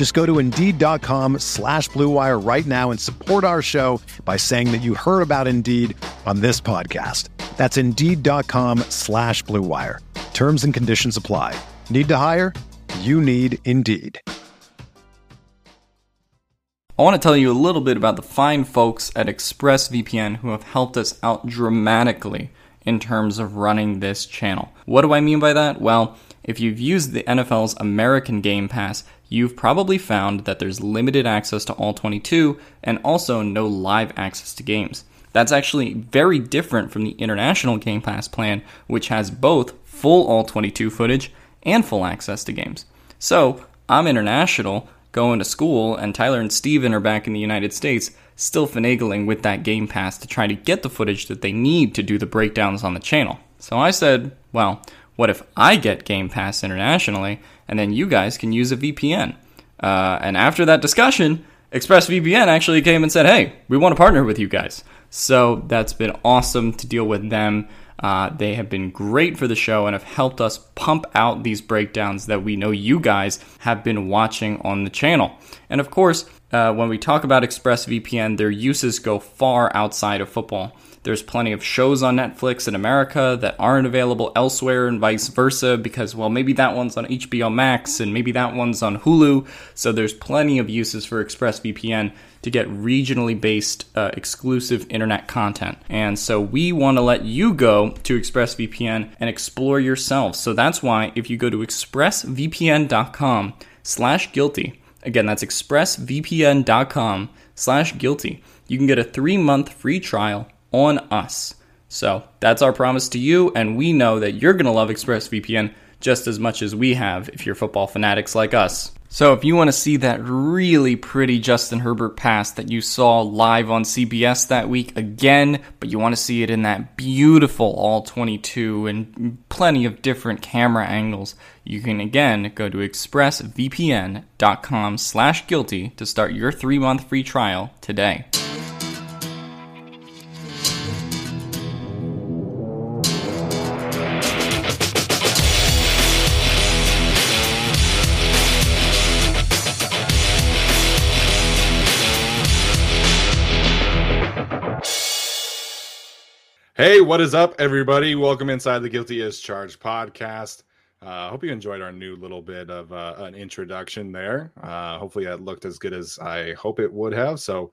Just go to Indeed.com slash BlueWire right now and support our show by saying that you heard about Indeed on this podcast. That's Indeed.com slash BlueWire. Terms and conditions apply. Need to hire? You need Indeed. I want to tell you a little bit about the fine folks at ExpressVPN who have helped us out dramatically in terms of running this channel. What do I mean by that? Well, if you've used the NFL's American Game Pass, you've probably found that there's limited access to all 22 and also no live access to games. That's actually very different from the International Game Pass plan, which has both full all 22 footage and full access to games. So, I'm international, going to school, and Tyler and Steven are back in the United States, still finagling with that Game Pass to try to get the footage that they need to do the breakdowns on the channel. So I said, well, what if I get Game Pass internationally, and then you guys can use a VPN? Uh, and after that discussion, ExpressVPN actually came and said, hey, we want to partner with you guys. So that's been awesome to deal with them. Uh, they have been great for the show and have helped us pump out these breakdowns that we know you guys have been watching on the channel. And of course, uh, when we talk about ExpressVPN, their uses go far outside of football. There's plenty of shows on Netflix in America that aren't available elsewhere, and vice versa, because, well, maybe that one's on HBO Max and maybe that one's on Hulu. So there's plenty of uses for ExpressVPN to get regionally based uh, exclusive internet content. And so we want to let you go to ExpressVPN and explore yourself. So that's why if you go to expressvpn.com slash guilty, again, that's expressvpn.com slash guilty, you can get a three month free trial on us. So that's our promise to you, and we know that you're going to love ExpressVPN just as much as we have if you're football fanatics like us. So if you want to see that really pretty Justin Herbert pass that you saw live on CBS that week again, but you want to see it in that beautiful all 22 and plenty of different camera angles, you can again go to expressvpn.com slash guilty to start your three-month free trial today. Hey, what is up, everybody? Welcome inside the Guilty as Charged podcast. I uh, hope you enjoyed our new little bit of uh, an introduction there. Uh, hopefully, that looked as good as I hope it would have. So,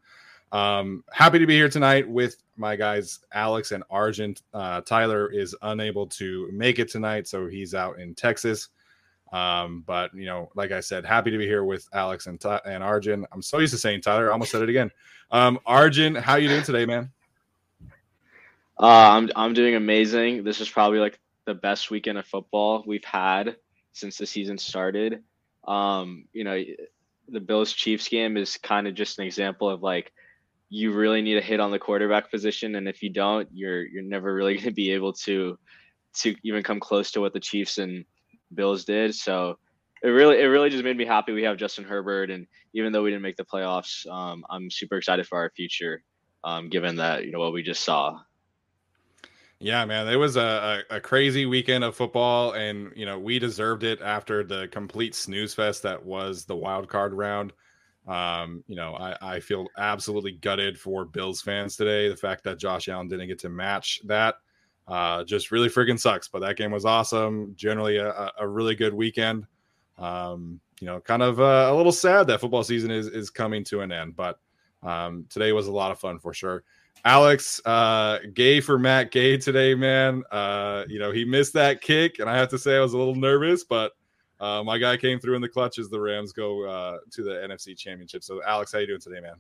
um, happy to be here tonight with my guys, Alex and Arjun. Uh, Tyler is unable to make it tonight, so he's out in Texas. Um, but you know, like I said, happy to be here with Alex and and Arjun. I'm so used to saying Tyler, I almost said it again. Um, Arjun, how you doing today, man? Uh, I'm I'm doing amazing. This is probably like the best weekend of football we've had since the season started. Um, you know, the Bills Chiefs game is kind of just an example of like you really need to hit on the quarterback position, and if you don't, you're you're never really going to be able to to even come close to what the Chiefs and Bills did. So it really it really just made me happy we have Justin Herbert, and even though we didn't make the playoffs, um, I'm super excited for our future, um, given that you know what we just saw. Yeah, man, it was a, a, crazy weekend of football, and you know we deserved it after the complete snooze fest that was the wild card round. Um, you know, I, I feel absolutely gutted for Bills fans today. The fact that Josh Allen didn't get to match that uh, just really freaking sucks. But that game was awesome. Generally, a, a really good weekend. Um, you know, kind of uh, a little sad that football season is is coming to an end, but um, today was a lot of fun for sure. Alex, uh, gay for Matt Gay today, man. Uh, you know, he missed that kick, and I have to say I was a little nervous, but uh, my guy came through in the clutch as the Rams go uh, to the NFC Championship. So, Alex, how you doing today, man?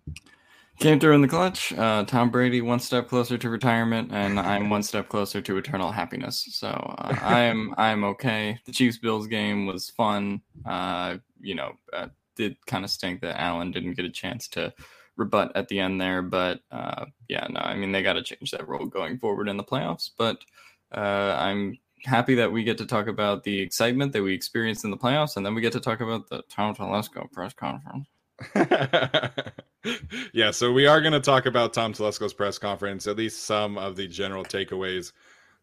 Came through in the clutch. Uh, Tom Brady one step closer to retirement, and I'm one step closer to eternal happiness. So uh, I'm I'm okay. The Chiefs Bills game was fun. You know, did kind of stink that Allen didn't get a chance to rebut at the end there, but uh, yeah, no, I mean they got to change that role going forward in the playoffs. But uh, I'm happy that we get to talk about the excitement that we experienced in the playoffs, and then we get to talk about the Tom Telesco press conference. yeah, so we are going to talk about Tom Telesco's press conference, at least some of the general takeaways.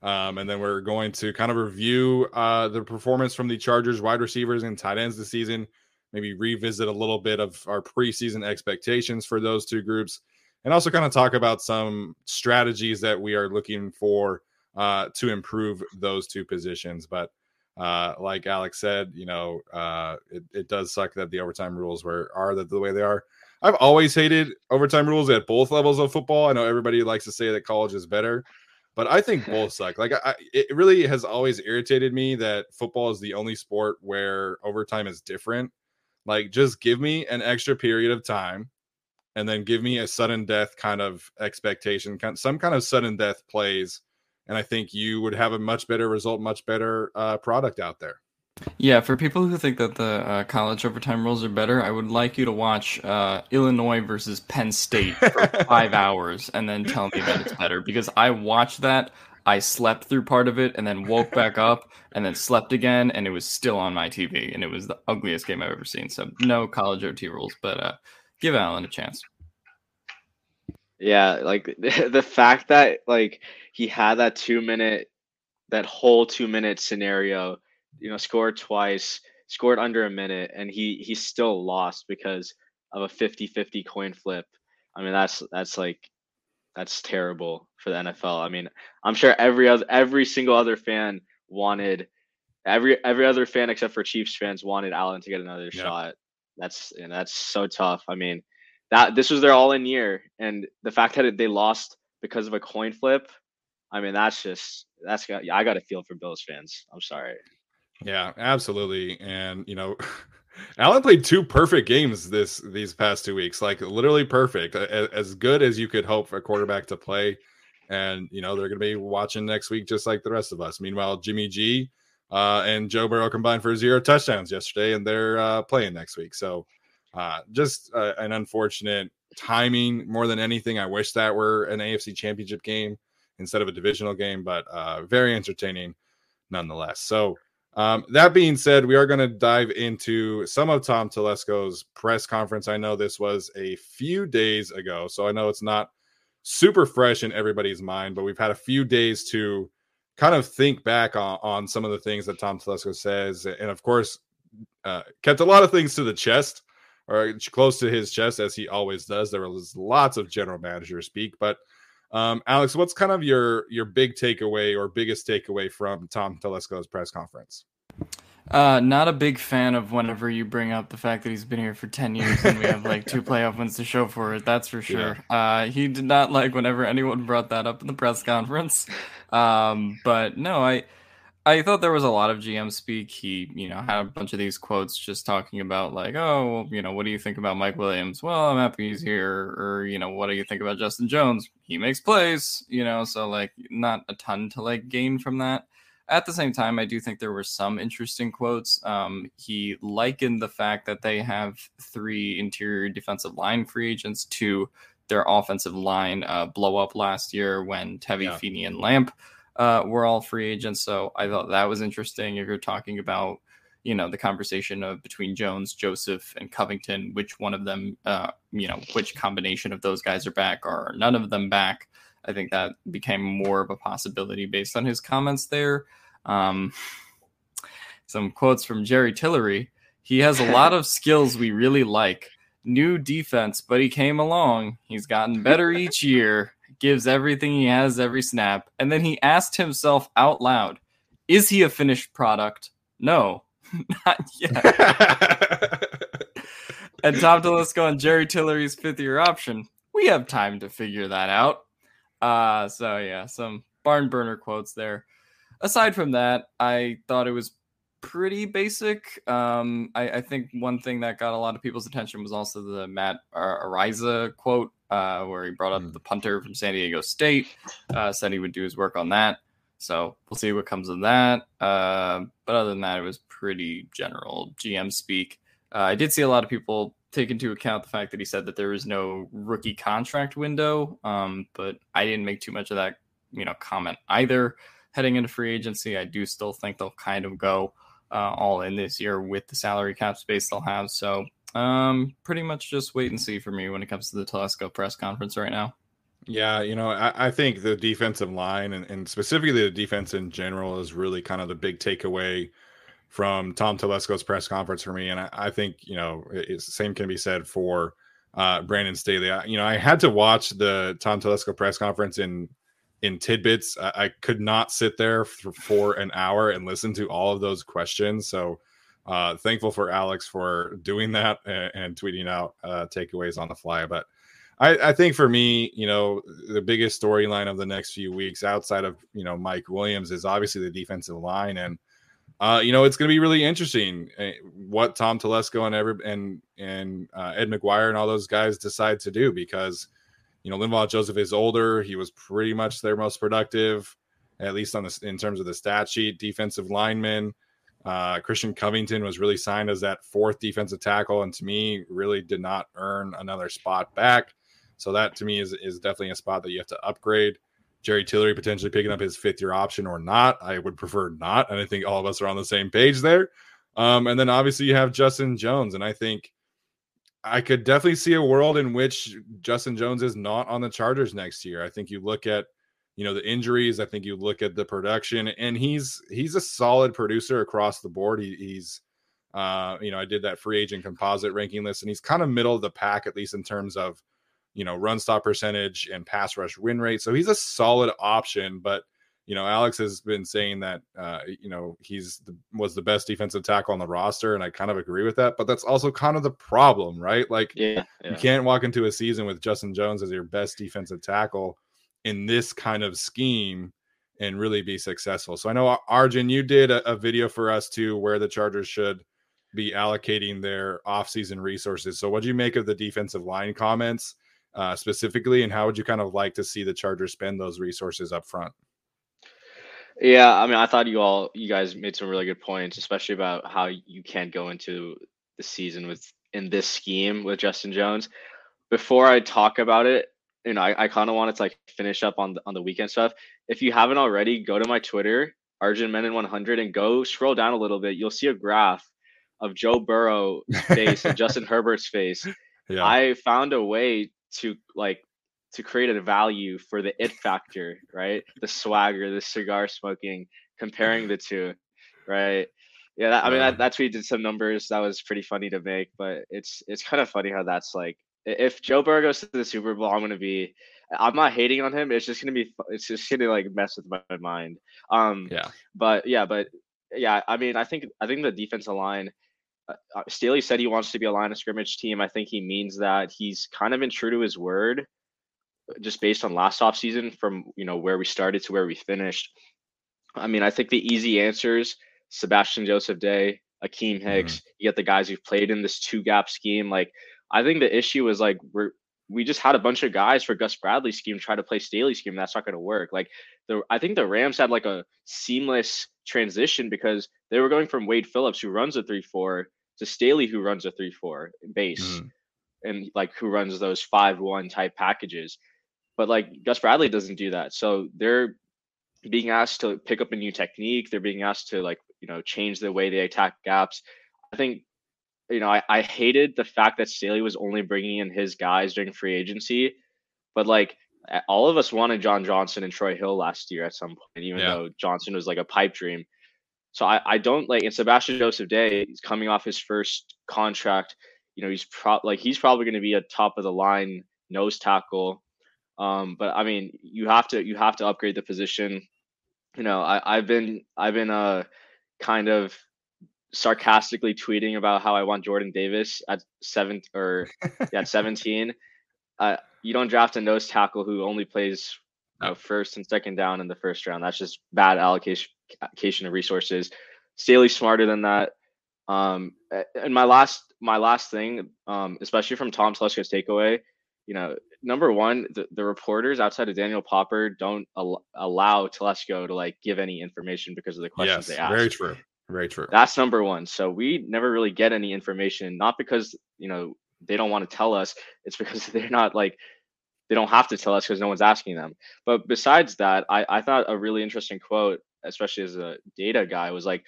Um, and then we're going to kind of review uh, the performance from the Chargers wide receivers and tight ends this season, maybe revisit a little bit of our preseason expectations for those two groups, and also kind of talk about some strategies that we are looking for uh, to improve those two positions. But uh, like Alex said, you know, uh, it, it does suck that the overtime rules were are the, the way they are. I've always hated overtime rules at both levels of football. I know everybody likes to say that college is better, but I think both suck. Like, I, it really has always irritated me that football is the only sport where overtime is different. Like, just give me an extra period of time, and then give me a sudden death kind of expectation, some kind of sudden death plays, and I think you would have a much better result, much better uh, product out there. Yeah, for people who think that the uh, college overtime rules are better, I would like you to watch uh, Illinois versus Penn State for five hours and then tell me that it's better. Because I watched that, I slept through part of it, and then woke back up, and then slept again, and it was still on my TV, and it was the ugliest game I've ever seen. So no college OT rules, but uh, give Allen a chance. Yeah, like the fact that like he had that two minute, that whole two minute scenario you know, scored twice, scored under a minute, and he he still lost because of a 50-50 coin flip. I mean, that's that's like that's terrible for the NFL. I mean, I'm sure every other every single other fan wanted every every other fan except for Chiefs fans wanted Allen to get another yeah. shot. That's and that's so tough. I mean, that this was their all in year, and the fact that they lost because of a coin flip. I mean, that's just that's that's I got to feel for Bills fans. I'm sorry. Yeah, absolutely. And you know, Allen played two perfect games this these past two weeks, like literally perfect, as good as you could hope for a quarterback to play. And you know, they're going to be watching next week just like the rest of us. Meanwhile, Jimmy G uh, and Joe Burrow combined for zero touchdowns yesterday, and they're uh, playing next week. So, uh, just uh, an unfortunate timing more than anything. I wish that were an AFC Championship game instead of a divisional game, but uh, very entertaining nonetheless. So. Um, that being said, we are going to dive into some of Tom Telesco's press conference. I know this was a few days ago, so I know it's not super fresh in everybody's mind, but we've had a few days to kind of think back on, on some of the things that Tom Telesco says. And of course, uh, kept a lot of things to the chest or close to his chest, as he always does. There was lots of general manager speak, but um, Alex, what's kind of your your big takeaway or biggest takeaway from Tom Telesco's press conference? Uh, not a big fan of whenever you bring up the fact that he's been here for 10 years and we have like two playoff wins to show for it. That's for sure. Yeah. Uh, he did not like whenever anyone brought that up in the press conference. Um, but no, I, I thought there was a lot of GM speak. He, you know, had a bunch of these quotes just talking about like, oh, well, you know, what do you think about Mike Williams? Well, I'm happy he's here. Or, you know, what do you think about Justin Jones? He makes plays, you know, so like not a ton to like gain from that. At the same time, I do think there were some interesting quotes. Um, he likened the fact that they have three interior defensive line free agents to their offensive line uh, blow up last year when Tevi, yeah. Feeney, and Lamp uh, were all free agents. So I thought that was interesting. If you're talking about, you know, the conversation of between Jones, Joseph, and Covington, which one of them, uh, you know, which combination of those guys are back, or none of them back? I think that became more of a possibility based on his comments there. Um, some quotes from Jerry Tillery. He has a lot of skills we really like. New defense, but he came along. He's gotten better each year gives everything he has every snap. And then he asked himself out loud, Is he a finished product? No, not yet. and Tom Telesco and Jerry Tillery's fifth year option. We have time to figure that out. Uh, so yeah, some barn burner quotes there. Aside from that, I thought it was pretty basic. Um, I, I, think one thing that got a lot of people's attention was also the Matt Araiza quote, uh, where he brought up mm. the punter from San Diego State, uh, said he would do his work on that. So we'll see what comes of that. Uh, but other than that, it was pretty general GM speak. Uh, I did see a lot of people take into account the fact that he said that there is no rookie contract window, um, but I didn't make too much of that, you know, comment either. Heading into free agency, I do still think they'll kind of go uh, all in this year with the salary cap space they'll have. So um, pretty much just wait and see for me when it comes to the Telesco press conference right now. Yeah, you know, I, I think the defensive line and, and, specifically the defense in general is really kind of the big takeaway from Tom Telesco's press conference for me. And I, I think, you know, same can be said for uh, Brandon Staley. I, you know, I had to watch the Tom Telesco press conference in in tidbits. I, I could not sit there for, for, an hour and listen to all of those questions. So uh, thankful for Alex for doing that and, and tweeting out uh, takeaways on the fly. But I, I think for me, you know, the biggest storyline of the next few weeks outside of, you know, Mike Williams is obviously the defensive line. And, uh, you know, it's going to be really interesting uh, what Tom Telesco and every, and, and uh, Ed McGuire and all those guys decide to do because – you know, Linval Joseph is older. He was pretty much their most productive, at least on the in terms of the stat sheet. Defensive lineman. Uh, Christian Covington was really signed as that fourth defensive tackle, and to me, really did not earn another spot back. So that to me is is definitely a spot that you have to upgrade. Jerry Tillery potentially picking up his fifth year option or not. I would prefer not, and I think all of us are on the same page there. Um, and then obviously you have Justin Jones, and I think I could definitely see a world in which Justin Jones is not on the Chargers next year. I think you look at you know the injuries. I think you look at the production, and he's he's a solid producer across the board. He, he's uh, you know I did that free agent composite ranking list, and he's kind of middle of the pack at least in terms of you know run stop percentage and pass rush win rate. So he's a solid option, but you know, Alex has been saying that uh, you know he's the, was the best defensive tackle on the roster, and I kind of agree with that. But that's also kind of the problem, right? Like, yeah, yeah. you can't walk into a season with Justin Jones as your best defensive tackle in this kind of scheme and really be successful. So I know Arjun, you did a, a video for us too, where the Chargers should be allocating their offseason resources. So what do you make of the defensive line comments uh, specifically, and how would you kind of like to see the Chargers spend those resources up front? Yeah, I mean, I thought you all, you guys made some really good points, especially about how you can't go into the season with in this scheme with Justin Jones. Before I talk about it, you know, I, I kind of wanted to like finish up on the, on the weekend stuff. If you haven't already, go to my Twitter, Arjun Menon 100, and go scroll down a little bit. You'll see a graph of Joe Burrow face and Justin Herbert's face. Yeah. I found a way to like to create a value for the it factor, right? The swagger, the cigar smoking, comparing the two, right? Yeah, that, I mean that, that tweet did some numbers that was pretty funny to make, but it's it's kind of funny how that's like if Joe Burrow goes to the Super Bowl, I'm gonna be I'm not hating on him. It's just gonna be it's just gonna like mess with my mind. Um, yeah, but yeah, but yeah, I mean, I think I think the defensive line. Uh, uh Staley said he wants to be a line of scrimmage team. I think he means that. He's kind of been true to his word just based on last off season from you know where we started to where we finished. I mean, I think the easy answers: Sebastian Joseph Day, Akiem Hicks. Mm-hmm. You get the guys who've played in this two gap scheme. Like, I think the issue is like we're we just had a bunch of guys for Gus Bradley scheme try to play Staley scheme. That's not going to work. Like the I think the Rams had like a seamless transition because they were going from Wade Phillips who runs a three four to Staley who runs a three four base. Mm-hmm. And like who runs those five one type packages. But like Gus Bradley doesn't do that. So they're being asked to pick up a new technique. They're being asked to like, you know, change the way they attack gaps. I think, you know, I, I hated the fact that Staley was only bringing in his guys during free agency, but like all of us wanted John Johnson and Troy Hill last year at some point, even yeah. though Johnson was like a pipe dream. So I, I don't like, and Sebastian Joseph Day, he's coming off his first contract. You know, he's pro- like he's probably going to be a top of the line nose tackle um, but I mean, you have to you have to upgrade the position. You know, I, I've been I've been uh kind of sarcastically tweeting about how I want Jordan Davis at seven or yeah, at 17. Uh, you don't draft a nose tackle who only plays you know, first and second down in the first round. That's just bad allocation allocation of resources. Staley's smarter than that. Um, and my last my last thing, um, especially from Tom Telesco's takeaway, you know, number one, the, the reporters outside of Daniel Popper don't al- allow Telesco to like give any information because of the questions yes, they ask. Very true. Very true. That's number one. So we never really get any information, not because you know they don't want to tell us. It's because they're not like they don't have to tell us because no one's asking them. But besides that, I, I thought a really interesting quote, especially as a data guy, was like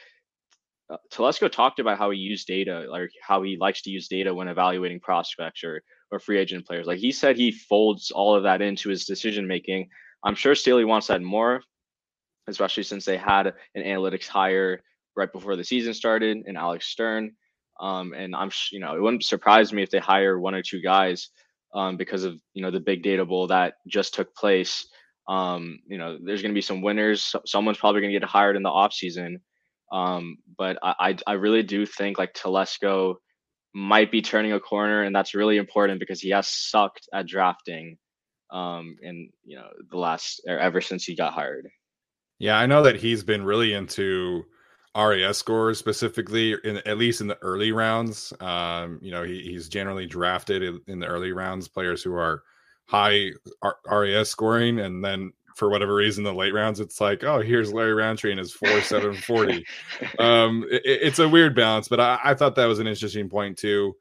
uh, Telesco talked about how he used data, like how he likes to use data when evaluating prospects or or free agent players. Like he said, he folds all of that into his decision making. I'm sure Staley wants that more, especially since they had an analytics hire right before the season started and Alex Stern. Um, and I'm, you know, it wouldn't surprise me if they hire one or two guys um, because of you know the big data bowl that just took place. Um, you know, there's going to be some winners. Someone's probably going to get hired in the off season. Um, but I, I, really do think like Telesco might be turning a corner, and that's really important because he has sucked at drafting um in you know the last or ever since he got hired. Yeah, I know that he's been really into RAS scores specifically, in at least in the early rounds. Um, you know, he, he's generally drafted in, in, the early rounds players who are high R- RAS scoring, and then for whatever reason, the late rounds, it's like, oh, here's Larry Rountree and his four seven forty. um, it, it's a weird balance, but I, I thought that was an interesting point too.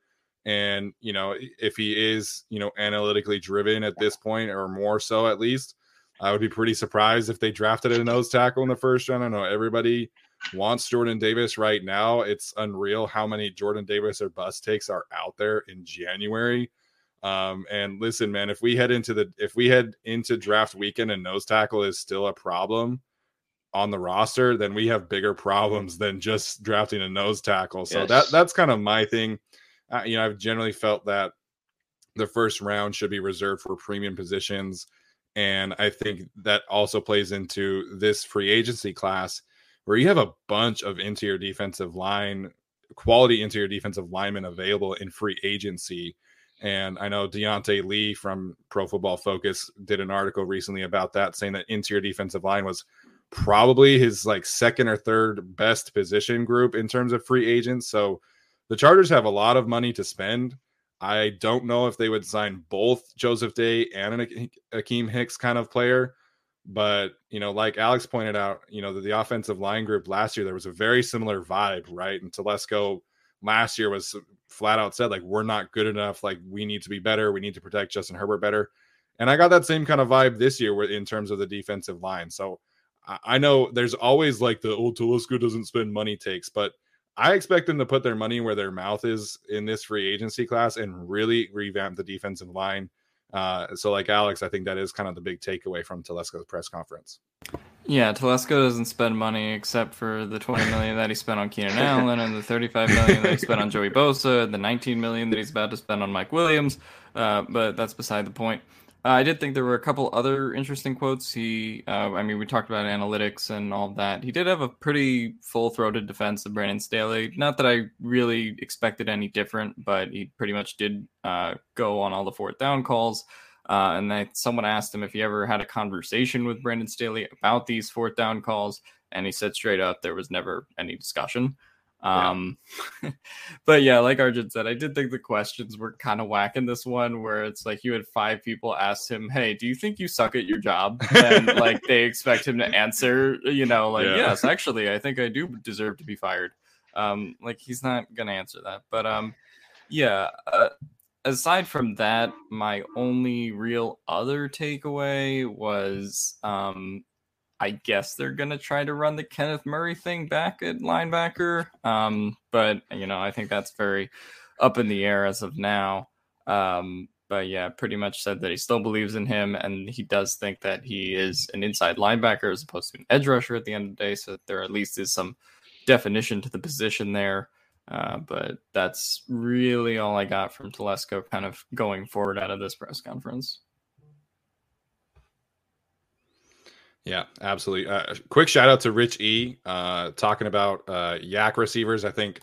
And you know, if he is you know analytically driven at this point, or more so at least, I would be pretty surprised if they drafted a nose tackle in the first round. I know everybody wants Jordan Davis right now. It's unreal how many Jordan Davis or bust takes are out there in January. Um, and listen, man, if we head into the if we head into draft weekend and nose tackle is still a problem on the roster, then we have bigger problems than just drafting a nose tackle. So yes. that that's kind of my thing. Uh, you know, I've generally felt that the first round should be reserved for premium positions. And I think that also plays into this free agency class where you have a bunch of interior defensive line, quality interior defensive linemen available in free agency. And I know Deontay Lee from Pro Football Focus did an article recently about that, saying that interior defensive line was probably his like second or third best position group in terms of free agents. So the Chargers have a lot of money to spend. I don't know if they would sign both Joseph Day and an Akiem Hicks kind of player. But you know, like Alex pointed out, you know, the, the offensive line group last year there was a very similar vibe, right? And Telesco last year was flat out said like we're not good enough, like we need to be better, we need to protect Justin Herbert better. And I got that same kind of vibe this year in terms of the defensive line. So I know there's always like the old oh, Telesco doesn't spend money takes, but I expect them to put their money where their mouth is in this free agency class and really revamp the defensive line. Uh, so, like Alex, I think that is kind of the big takeaway from Telesco's press conference. Yeah, Telesco doesn't spend money except for the 20 million that he spent on Keenan Allen and the 35 million that he spent on Joey Bosa, and the 19 million that he's about to spend on Mike Williams. Uh, but that's beside the point. Uh, I did think there were a couple other interesting quotes. He, uh, I mean, we talked about analytics and all that. He did have a pretty full-throated defense of Brandon Staley. Not that I really expected any different, but he pretty much did uh, go on all the fourth down calls. Uh, and then someone asked him if he ever had a conversation with Brandon Staley about these fourth down calls, and he said straight up there was never any discussion. Um, yeah. but yeah, like Arjun said, I did think the questions were kind of whack in this one, where it's like you had five people ask him, "Hey, do you think you suck at your job?" And like they expect him to answer, you know, like, yeah. "Yes, actually, I think I do deserve to be fired." Um, like he's not gonna answer that, but um, yeah. Uh, aside from that, my only real other takeaway was um I guess they're gonna try to run the Kenneth Murray thing back at linebacker. Um, but you know, I think that's very up in the air as of now. Um, but yeah, pretty much said that he still believes in him, and he does think that he is an inside linebacker as opposed to an edge rusher at the end of the day. So there at least is some definition to the position there. Uh, but that's really all I got from Telesco kind of going forward out of this press conference. Yeah, absolutely. Uh, quick shout out to Rich E. Uh, talking about uh, YAC receivers. I think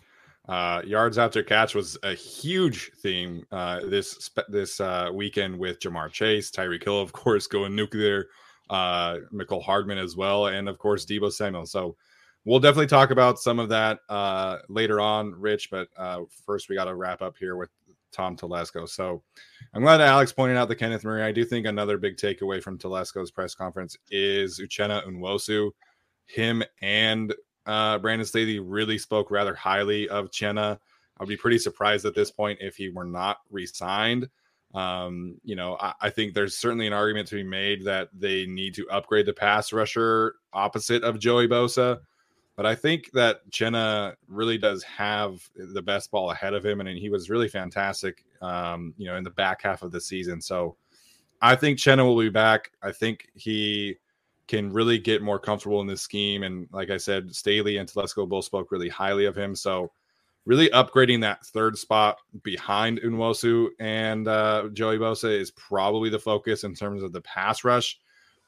uh, yards after catch was a huge theme uh, this this uh, weekend with Ja'Marr Chase, Tyreek Hill, of course, going nuclear uh, Mecole Hardman as well, and of course Deebo Samuel. So we'll definitely talk about some of that later on, Rich. But first, we got to wrap up here with Tom Telesco. So I'm glad Alex pointed out the Kenneth Murray. I do think another big takeaway from Telesco's press conference is Uchenna Nwosu. Him and uh, Brandon Staley really spoke rather highly of Chenna. I'd be pretty surprised at this point if he were not re-signed. Um, you know, I, I, think there's certainly an argument to be made that they need to upgrade the pass rusher opposite of Joey Bosa. But I think that Chenna really does have the best ball ahead of him, and he was really fantastic, um, you know, in the back half of the season. So I think Chenna will be back. I think he can really get more comfortable in this scheme. And like I said, Staley and Telesco both spoke really highly of him. So really upgrading that third spot behind Nwosu and uh, Joey Bosa is probably the focus in terms of the pass rush.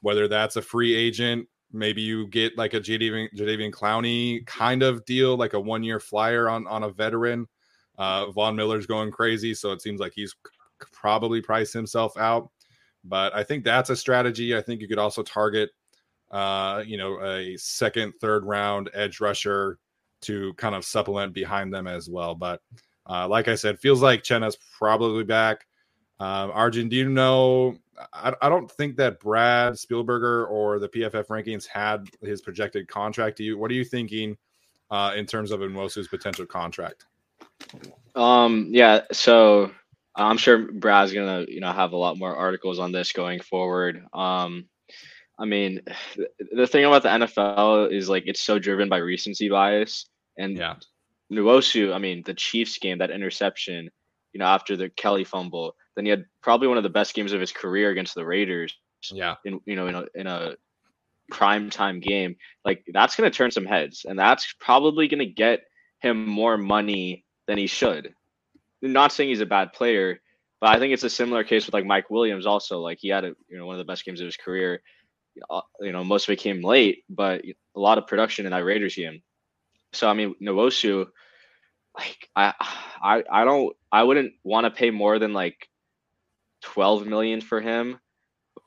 Whether that's a free agent, maybe you get like a Jadeveon, Jadeveon Clowney kind of deal, like a one year flyer on on a veteran. Uh, Von Miller's going crazy, so it seems like he's probably priced himself out. But I think that's a strategy. I think you could also target uh, you know, a second, third round edge rusher to kind of supplement behind them as well. But uh, like I said, feels like Chenna's probably back. Um, know? I, I don't think that Brad Spielberger or the PFF rankings had his projected contract. Do you? What are you thinking uh, in terms of Nwosu's potential contract? Um. Yeah. So I'm sure Brad's gonna, you know, have a lot more articles on this going forward. Um. I mean, the thing about the NFL is like it's so driven by recency bias. And yeah. Nwosu, I mean, the Chiefs game, that interception, you know, after the Kelly fumble, then he had probably one of the best games of his career against the Raiders. Yeah. In you know, in a in a prime time game. Like that's gonna turn some heads. And that's probably gonna get him more money than he should. I'm not saying he's a bad player, but I think it's a similar case with like Mike Williams also. Like he had a you know one of the best games of his career uh, you know, most of it came late, but a lot of production in that Raiders game. So I mean, Nwosu, like I, I, I don't, I wouldn't want to pay more than like twelve million for him,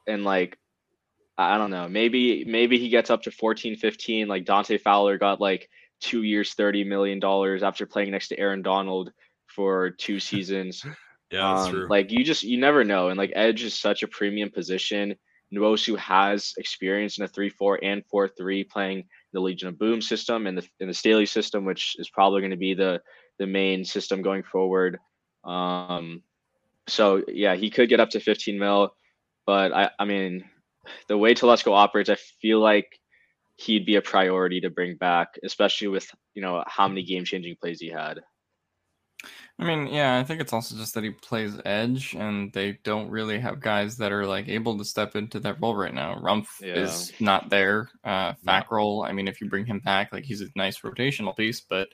and like, I don't know, maybe maybe he gets up to 14, 15. Like Dante Fowler got like two years, thirty million dollars after playing next to Aaron Donald for two seasons. yeah, that's um, true. Like you just you never know, and like edge is such a premium position Nwosu has experience in a 3-4 and 4-3 playing the Legion of Boom system and the in the Staley system, which is probably going to be the the main system going forward. Um, so yeah, he could get up to 15 mil, but I I mean, the way Telesco operates, I feel like he'd be a priority to bring back, especially with you know how many game changing plays he had. I mean, yeah, I think it's also just that he plays edge, and they don't really have guys that are like able to step into that role right now. Rumph yeah. is not there. Uh, Fackrell, I mean, if you bring him back, like he's a nice rotational piece, but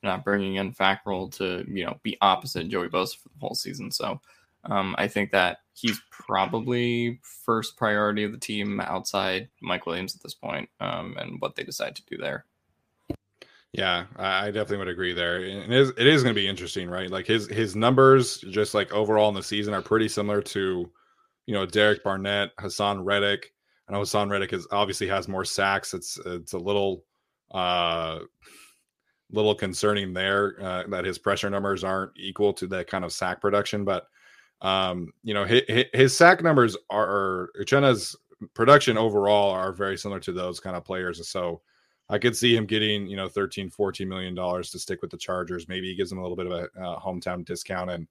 you're not bringing in Fackrell to you know be opposite Joey Bosa for the whole season. So um, I think that he's probably first priority of the team outside Mike Williams at this point, um, and what they decide to do there. Yeah, I definitely would agree there. And it is, it is going to be interesting, right? Like his his numbers, just like overall in the season, are pretty similar to, you know, Derek Barnett, Haason Reddick. I know Haason Reddick is obviously has more sacks. It's it's a little uh little concerning there uh, that his pressure numbers aren't equal to that kind of sack production. But um, you know, his, his sack numbers are Uchenna's production overall are very similar to those kind of players. So I could see him getting, you know, 13, 14 million dollars to stick with the Chargers. Maybe he gives them a little bit of a uh, hometown discount and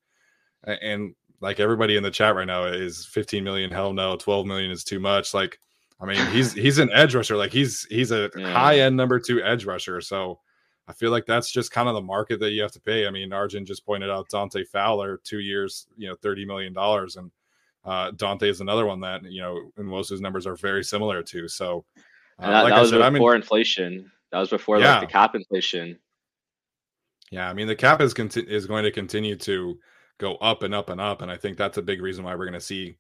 and like everybody in the chat right now is 15 million hell no, 12 million is too much. Like I mean, he's he's an edge rusher. Like he's he's a yeah. high end number 2 edge rusher. So I feel like that's just kind of the market that you have to pay. I mean, Arjun just pointed out Dante Fowler, 2 years, you know, 30 million dollars and uh, Dante is another one that, you know, and his numbers are very similar to. So and that, uh, like that was said, before inflation. That was before yeah. like the cap inflation. Yeah, I mean the cap is conti- is going to continue to go up and up and up, and I think that's a big reason why we're going to see,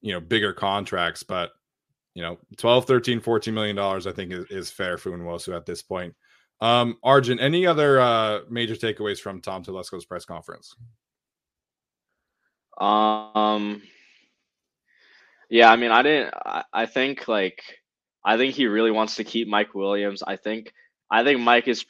you know, bigger contracts. But you know, 12, 13, 14 million dollars, I think is, is fair for Nwosu at this point. Um, Arjun, any other uh, major takeaways from Tom Telesco's press conference? Um, Yeah, I mean, I didn't. I, I think like I think he really wants to keep Mike Williams. I think I think Mike is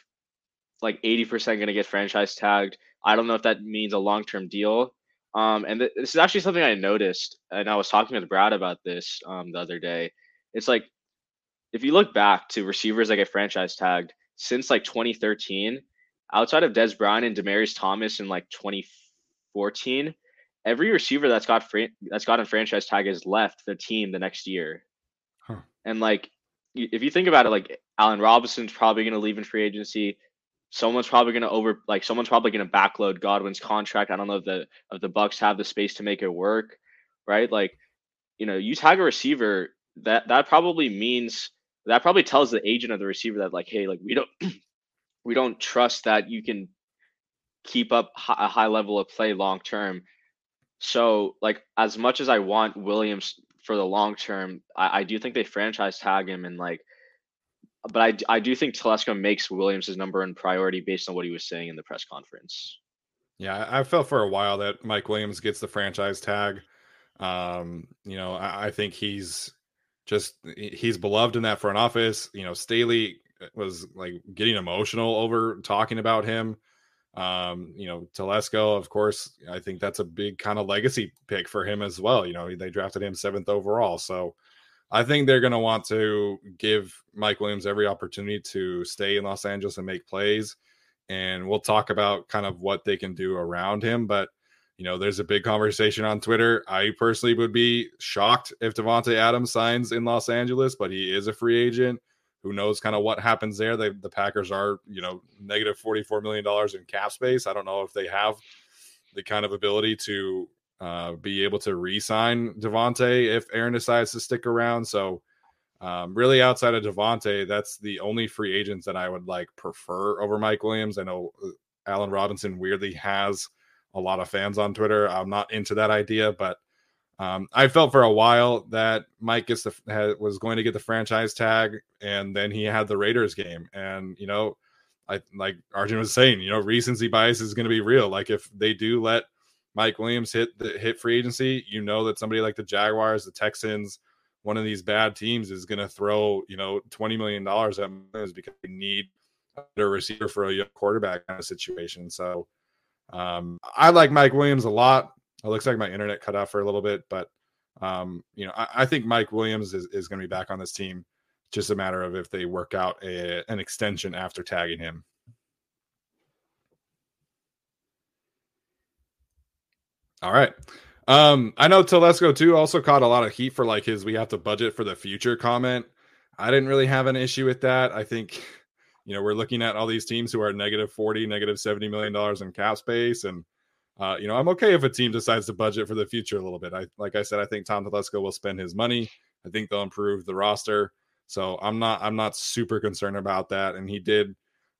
like eighty percent going to get franchise tagged. I don't know if that means a long term deal. Um, and th- this is actually something I noticed, and I was talking with Brad about this um, the other day. It's like if you look back to receivers that get franchise tagged since like 2013, outside of Dez Bryant and Demaryius Thomas in like 2014, every receiver that's got fran- that's gotten franchise tag has left the team the next year. Huh. And like if you think about it, like Allen Robinson's probably going to leave in free agency. Someone's probably going to over like someone's probably going to backload Godwin's contract. I don't know if the if the Bucs have the space to make it work, right? Like, you know, you tag a receiver that that probably means that probably tells the agent of the receiver that like, hey, like we don't we don't trust that you can keep up a high level of play long term. So, like, as much as I want Williams for the long term, I, I do think they franchise tag him and like, but I, I do think Telesco makes Williams his number one priority based on what he was saying in the press conference. Yeah, I felt for a while that Mike Williams gets the franchise tag. Um, you know, I, I think he's just he's beloved in that front office. You know, Staley was like getting emotional over talking about him. Um, you know, Telesco, of course, I think that's a big kind of legacy pick for him as well. You know, they drafted him seventh overall. So I think they're going to want to give Mike Williams every opportunity to stay in Los Angeles and make plays. And we'll talk about kind of what they can do around him. But, you know, there's a big conversation on Twitter. I personally would be shocked if Davante Adams signs in Los Angeles, but he is a free agent who knows kind of what happens there. The Packers are, you know, negative $44 million in cap space. I don't know if they have the kind of ability to uh, be able to re sign Davante if Aaron decides to stick around. So, um, really, outside of Davante, that's the only free agents that I would like prefer over Mike Williams. I know uh, Allen Robinson weirdly has a lot of fans on Twitter. I'm not into that idea, but um, I felt for a while that Mike gets the was going to get the franchise tag, and then he had the Raiders game, and you know, I like Arjun was saying, you know, recency bias is going to be real. Like if they do let Mike Williams hit the hit free agency, you know that somebody like the Jaguars, the Texans, one of these bad teams is going to throw you know twenty million dollars at Williams because they need a receiver for a quarterback kind of situation. So um, I like Mike Williams a lot. It looks like my internet cut off for a little bit, but um, you know, I, I, think Mike Williams is, is going to be back on this team. Just a matter of if they work out a, an extension after tagging him. All right. Um, I know Telesco too also caught a lot of heat for like his we have to budget for the future comment. I didn't really have an issue with that. I think, you know, we're looking at all these teams who are negative 40, negative 70 million dollars in cap space and uh, you know, I'm okay if a team decides to budget for the future a little bit. I like I said, I think Tom Telesco will spend his money. I think they'll improve the roster. So I'm not I'm not super concerned about that. And he did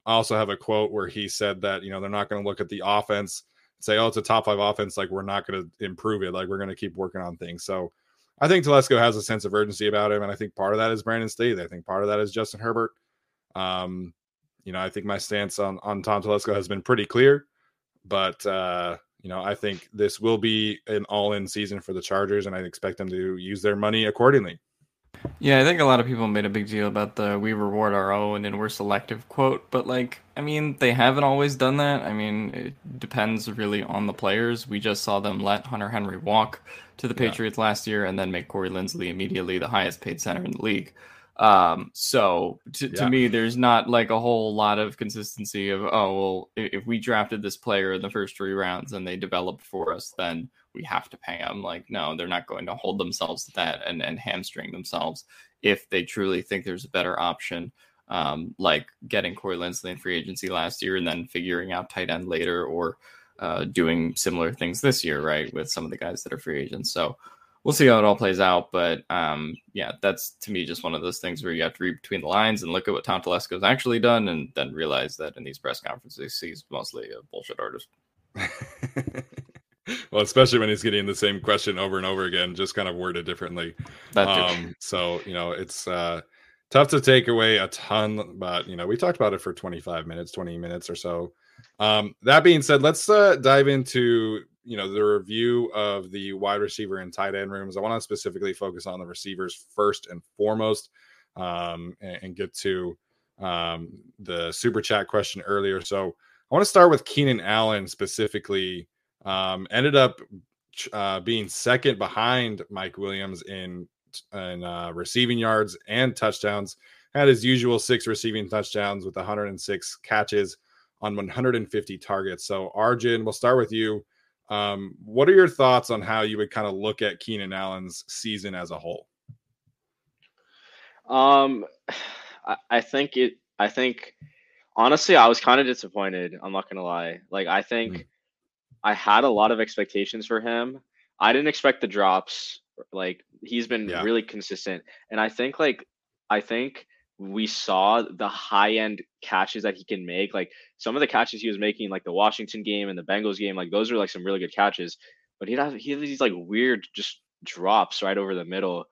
also have a quote where he said that, you know, they're not going to look at the offense say, oh, it's a top five offense, like we're not going to improve it. Like we're going to keep working on things. So I think Telesco has a sense of urgency about him. And I think part of that is Brandon Staley. I think part of that is Justin Herbert. Um, you know, I think my stance on, on Tom Telesco has been pretty clear, but uh, you know, I think this will be an all in season for the Chargers, and I expect them to use their money accordingly. Yeah, I think a lot of people made a big deal about the we reward our own and we're selective quote, but like, I mean, they haven't always done that. I mean, it depends really on the players. We just saw them let Hunter Henry walk to the Patriots last year and then make Corey Linsley immediately the highest paid center in the league. Um, so to, yeah. to me, there's not like a whole lot of consistency of, oh, well, if we drafted this player in the first three rounds and they developed for us, then we have to pay them. Like, no, they're not going to hold themselves to that and, and hamstring themselves if they truly think there's a better option. Um, like getting Corey Linsley in free agency last year and then figuring out tight end later or uh, doing similar things this year, right? With some of the guys that are free agents. So, we'll see how it all plays out. But um, yeah, that's to me just one of those things where you have to read between the lines and look at what Tom Telesco's actually done, and then realize that in these press conferences he's mostly a bullshit artist. well, especially when he's getting the same question over and over again, just kind of worded differently. Um, so you know, it's uh, tough to take away a ton, but you know, we talked about it for 25 minutes, 20 minutes or so. Um, that being said, let's uh, dive into you know the review of the wide receiver and tight end rooms, I want to specifically focus on the receivers first and foremost, um, and, and, get to um, the super chat question earlier. So I want to start with Keenan Allen specifically. Um, ended up uh, being second behind Mike Williams in in uh, receiving yards and touchdowns. Had his usual six receiving touchdowns with 106 catches on 150 targets. So Arjun, we'll start with you. Um, what are your thoughts on how you would kind of look at Keenan Allen's season as a whole? Um, I, I think it. I think honestly, I was kind of disappointed. I'm not gonna lie. Like I think mm. I had a lot of expectations for him. I didn't expect the drops. Like he's been yeah. really consistent, and I think like I think we saw the high end catches that he can make. Like some of the catches he was making, like the Washington game and the Bengals game, like those are like some really good catches. But he'd have he has these like weird just drops right over the middle.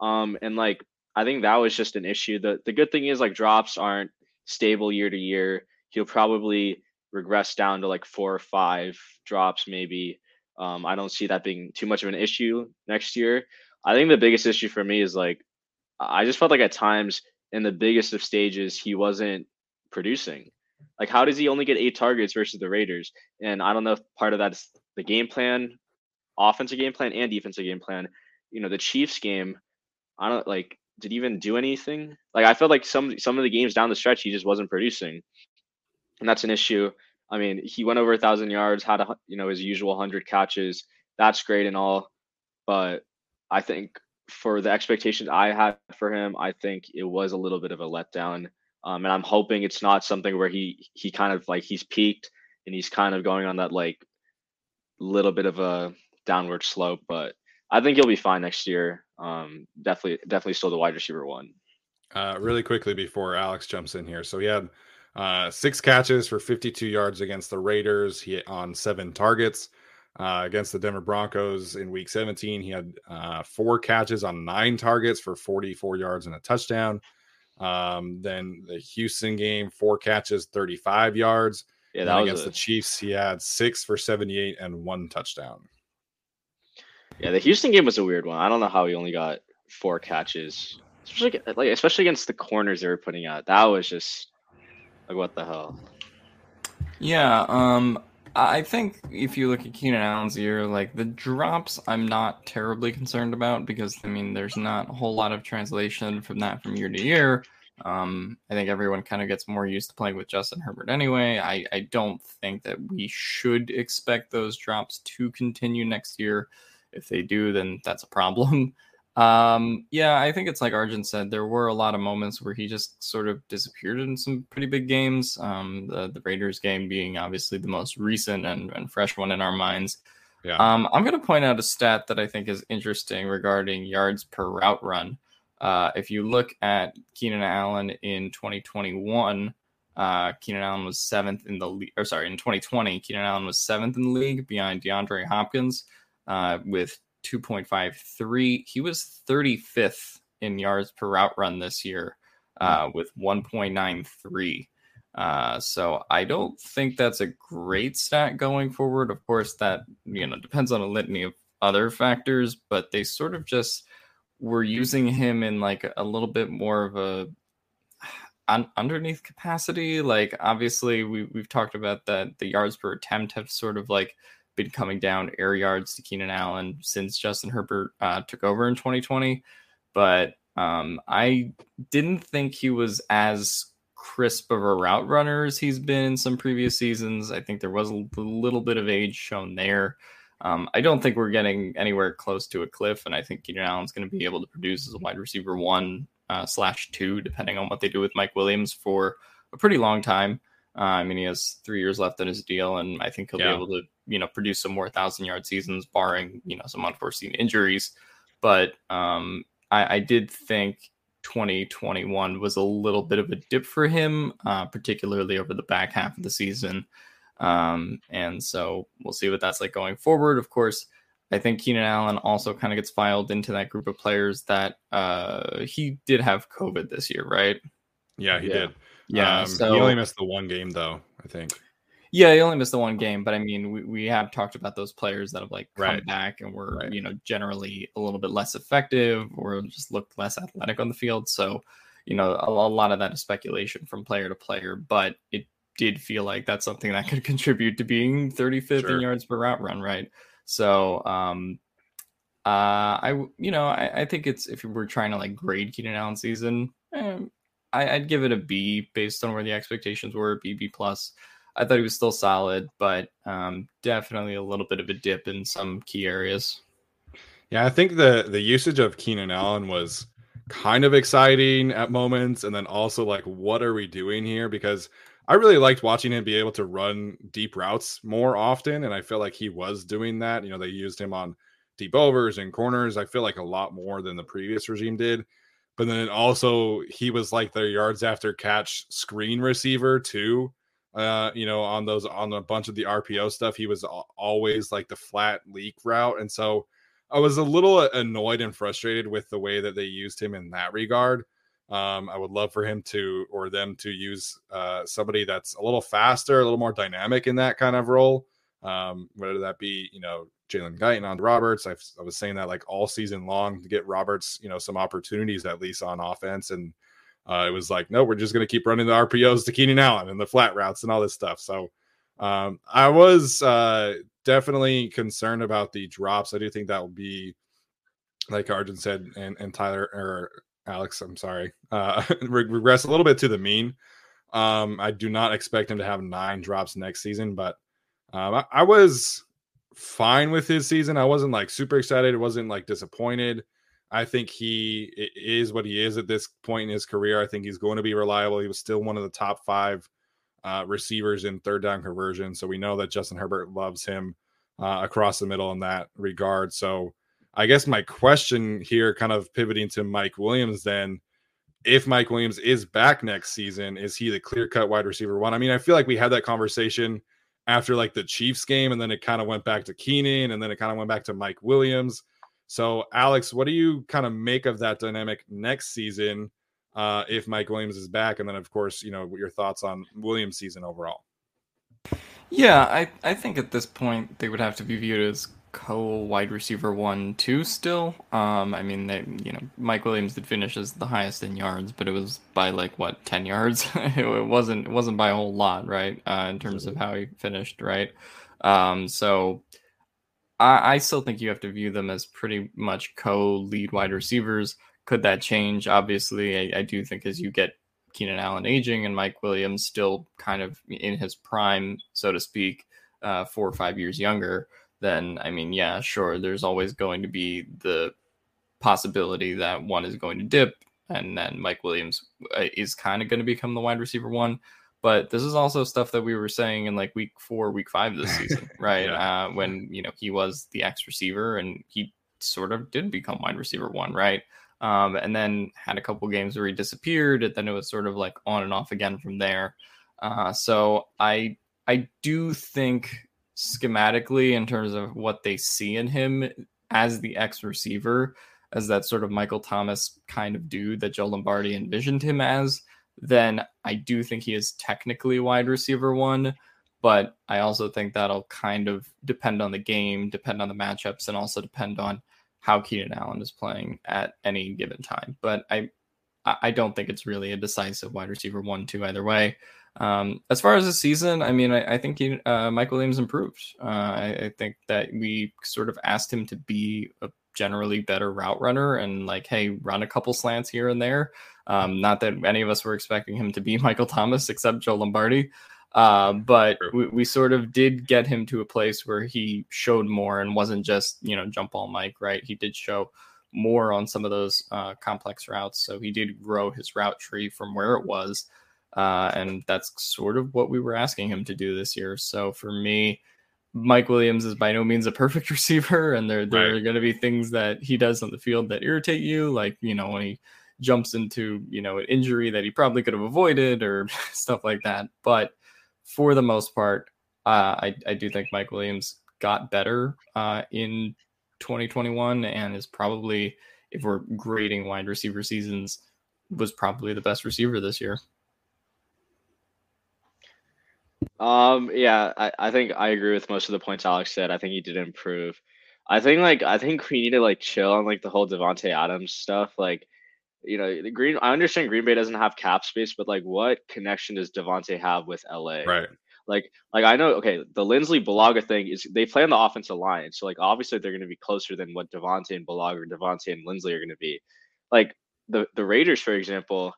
Um, and like I think that was just an issue. The the good thing is like drops aren't stable year to year. He'll probably regress down to like four or five drops maybe. Um, I don't see that being too much of an issue next year. I think the biggest issue for me is like I just felt like at times in the biggest of stages he wasn't producing. Like how does he only get eight targets versus the Raiders? And I don't know if part of that's the game plan, offensive game plan and defensive game plan. You know, the Chiefs game, I don't like did he even do anything? Like I felt like some some of the games down the stretch he just wasn't producing. And that's an issue. I mean, he went over a thousand yards, had a you know his usual hundred catches. That's great and all, but I think for the expectations I had for him, I think it was a little bit of a letdown. Um, and I'm hoping it's not something where he he kind of like he's peaked and he's kind of going on that like little bit of a downward slope. But I think he'll be fine next year. Um, definitely, definitely still the wide receiver one. Uh, really quickly before Alex jumps in here, so he had uh, six catches for 52 yards against the Raiders. He on seven targets. Uh, against the Denver Broncos in week 17, he had uh, four catches on nine targets for 44 yards and a touchdown. Um, then the Houston game, four catches, 35 yards. Yeah, that was against a... the Chiefs. He had six for 78 and one touchdown. Yeah, the Houston game was a weird one. I don't know how he only got four catches, especially like especially against the corners they were putting out. That was just like what the hell. Yeah, um, I think if you look at Keenan Allen's year, like the drops, I'm not terribly concerned about because I mean, there's not a whole lot of translation from that from year to year. Um, I think everyone kind of gets more used to playing with Justin Herbert anyway. I, I don't think that we should expect those drops to continue next year. If they do, then that's a problem. Um, yeah, I think it's like Arjun said. There were a lot of moments where he just sort of disappeared in some pretty big games. Um, the the Raiders game being obviously the most recent and, and fresh one in our minds. Yeah. Um, I'm going to point out a stat that I think is interesting regarding yards per route run. Uh, if you look at Keenan Allen in 2021, uh, Keenan Allen was seventh in the league, or sorry, in 2020, Keenan Allen was seventh in the league behind DeAndre Hopkins uh, with 2.53. He was 35th in yards per route run this year uh, with 1.93. Uh, so I don't think that's a great stat going forward. Of course, that you know depends on a litany of other factors, but they sort of just were using him in like a little bit more of a un- underneath capacity. Like obviously, we we've talked about that the yards per attempt have sort of like been coming down air yards to Keenan Allen since Justin Herbert uh, took over in 2020. But um, I didn't think he was as crisp of a route runner as he's been in some previous seasons. I think there was a little bit of age shown there. Um, I don't think we're getting anywhere close to a cliff, and I think Keenan Allen's going to be able to produce as a wide receiver one uh, slash two, depending on what they do with Mike Williams for a pretty long time. Uh, I mean, he has three years left in his deal, and I think he'll yeah. be able to, you know, produce some more thousand yard seasons, barring you know some unforeseen injuries. But um, I, I, did think 2021 was a little bit of a dip for him, uh, particularly over the back half of the season. Um, and so we'll see what that's like going forward. Of course, I think Keenan Allen also kind of gets filed into that group of players that uh, he did have COVID this year, right? Yeah, he yeah. did. Yeah, um, so, he only missed the one game though. I think. Yeah, he only missed the one game, but I mean, we, we have talked about those players that have like come Right. back and were Right. you know generally a little bit less effective or just looked less athletic on the field. So you know a, a lot of that is speculation from player to player, but it did feel like that's something that could contribute to being 35th Sure. in yards per route run, right? So um, uh, I you know I, I think it's if we're trying to like grade Keenan Allen season, eh, I, I'd give it a B based on where the expectations were, B B plus. I thought he was still solid, but um, definitely a little bit of a dip in some key areas. Yeah, I think the the usage of Keenan Allen was kind of exciting at moments, and then also like, what are we doing here? Because I really liked watching him be able to run deep routes more often, and I feel like he was doing that. You know, they used him on deep overs and corners. I feel like a lot more than the previous regime did. But then also he was like their yards after catch screen receiver too. Uh, you know, on those on a bunch of the RPO stuff, he was always like the flat leak route, and so I was a little annoyed and frustrated with the way that they used him in that regard. Um, I would love for him to or them to use uh, somebody that's a little faster, a little more dynamic in that kind of role. Um, whether that be you know Jalen Guyton on Roberts, I've, I was saying that like all season long to get Roberts you know some opportunities at least on offense, and uh, it was like no, we're just going to keep running the RPOs to Keenan Allen and the flat routes and all this stuff. So um, I was uh, definitely concerned about the drops. I do think that will be, like Arjun said, and, and Tyler or Alex, I'm sorry, uh, regress a little bit to the mean. Um, I do not expect him to have nine drops next season, but um, I, I was fine with his season. I wasn't like super excited. It wasn't like disappointed. I think he is what he is at this point in his career. I think he's going to be reliable. He was still one of the top five uh, receivers in third down conversion. So we know that Justin Herbert loves him uh, across the middle in that regard. So I guess my question here, kind of pivoting to Mike Williams, then, if Mike Williams is back next season, is he the clear cut wide receiver one? I mean, I feel like we had that conversation after like the Chiefs game, and then it kind of went back to Keenan, and then it kind of went back to Mike Williams. So, Alex, what do you kind of make of that dynamic next season uh, if Mike Williams is back? And then, of course, you know, your thoughts on Williams' season overall. Yeah, I, I think at this point they would have to be viewed as co wide receiver one two still. Um, I mean they you know Mike Williams did finish as the highest in yards, but it was by like what ten yards. it wasn't it wasn't by a whole lot, right? Uh, in terms of how he finished, right? Um, so I, I still think you have to view them as pretty much co lead wide receivers. Could that change? Obviously, I, I do think as you get Keenan Allen aging and Mike Williams still kind of in his prime, so to speak, uh, four or five years younger, then I mean, yeah, sure, there's always going to be the possibility that one is going to dip and then Mike Williams uh, is kind of going to become the wide receiver one. But this is also stuff that we were saying in like week four, week five this season, right? Yeah. uh, when, you know, he was the X receiver and he sort of did become wide receiver one, right? um, and then had a couple games where he disappeared, and then it was sort of like on and off again from there. Uh, so I I do think schematically in terms of what they see in him as the X receiver, as that sort of Michael Thomas kind of dude that Joe Lombardi envisioned him as, then I do think he is technically wide receiver one. But I also think that'll kind of depend on the game, depend on the matchups, and also depend on how Keenan Allen is playing at any given time. But I I don't think it's really a decisive wide receiver one two either way. Um, as far as the season, I mean, I, I think he, uh, Mike Williams improved. Uh, I, I think that we sort of asked him to be a generally better route runner and like, hey, run a couple slants here and there. Um, not that any of us were expecting him to be Michael Thomas except Joe Lombardi. Uh, but we, we sort of did get him to a place where he showed more and wasn't just, you know, jump ball Mike, right? He did show more on some of those uh, complex routes. So he did grow his route tree from where it was. Uh, and that's sort of what we were asking him to do this year. So for me, Mike Williams is by no means a perfect receiver, and there there Right. are going to be things that he does on the field that irritate you, like you know when he jumps into you know an injury that he probably could have avoided or stuff like that. But for the most part, uh, I I do think Mike Williams got better uh, in 2021 and is probably if we're grading wide receiver seasons was probably the best receiver this year. Um, yeah, I, I think I agree with most of the points Alex said. I think he did improve. I think like I think we need to like chill on like the whole Davante Adams stuff. Like, you know, the Green. I understand Green Bay doesn't have cap space, but like, what connection does Davante have with LA? Right. Like, like I know. Okay, the Linsley Bulaga thing is they play on the offensive line, so like obviously they're going to be closer than what Davante and Bulaga or Davante and Linsley are going to be. Like the the Raiders, for example,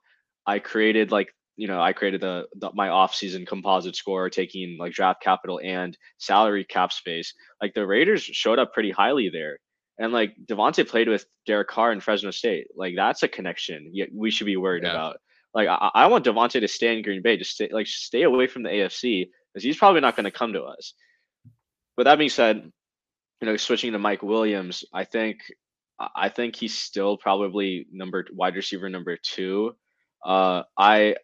I created like you know, I created the, the my off-season composite score, taking like draft capital and salary cap space. Like the Raiders showed up pretty highly there, and like Davante played with Derek Carr in Fresno State. Like that's a connection we should be worried yeah. about. Like I, I want Davante to stay in Green Bay, just stay like stay away from the AFC because he's probably not going to come to us. But that being said, you know, switching to Mike Williams, I think I think he's still probably number wide receiver number two. Uh, I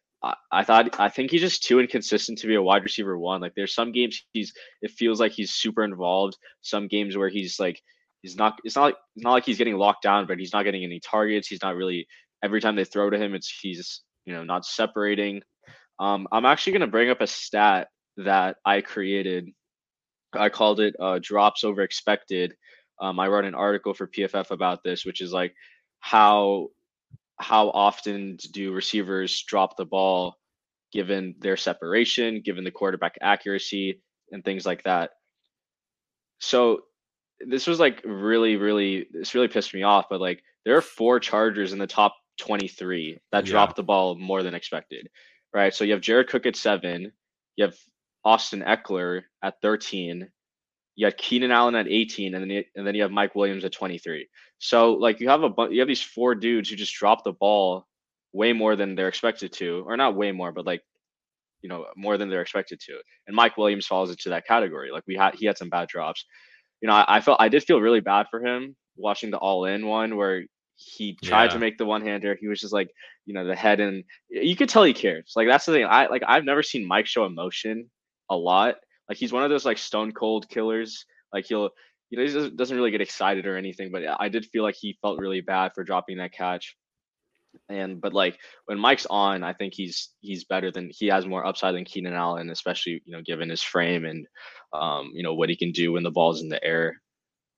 I, thought I think he's just too inconsistent to be a wide receiver one. Like there's some games he's it feels like he's super involved. Some games where he's like he's not it's not like it's not like he's getting locked down, but he's not getting any targets. He's not really every time they throw to him, it's he's you know not separating. Um, I'm actually gonna bring up a stat that I created. I called it uh, drops over expected. Um, I wrote an article for PFF about this, which is like how how often do receivers drop the ball given their separation, given the quarterback accuracy, and things like that. So this was like really, really, this really pissed me off. But like, there are four Chargers in the top 23 that yeah. dropped the ball more than expected, right? So you have Jared Cook at seven, you have Austin Ekeler at 13, you have Keenan Allen at 18, and then you, and then you have Mike Williams at 23. So like you have a you have these four dudes who just drop the ball way more than they're expected to, or not way more, but like you know more than they're expected to. And Mike Williams falls into that category. Like we had he had some bad drops. You know, I, I felt I did feel really bad for him watching the all in one where he tried yeah. to make the one hander. He was just like, you know, the head and you could tell he cares. Like that's the thing. I like I've never seen Mike show emotion a lot like he's one of those like stone cold killers. Like he'll, you know, he doesn't really get excited or anything. But I did feel like he felt really bad for dropping that catch. And but like when Mike's on, I think he's he's better than he has more upside than Keenan Allen, especially you know given his frame and um, you know what he can do when the ball's in the air.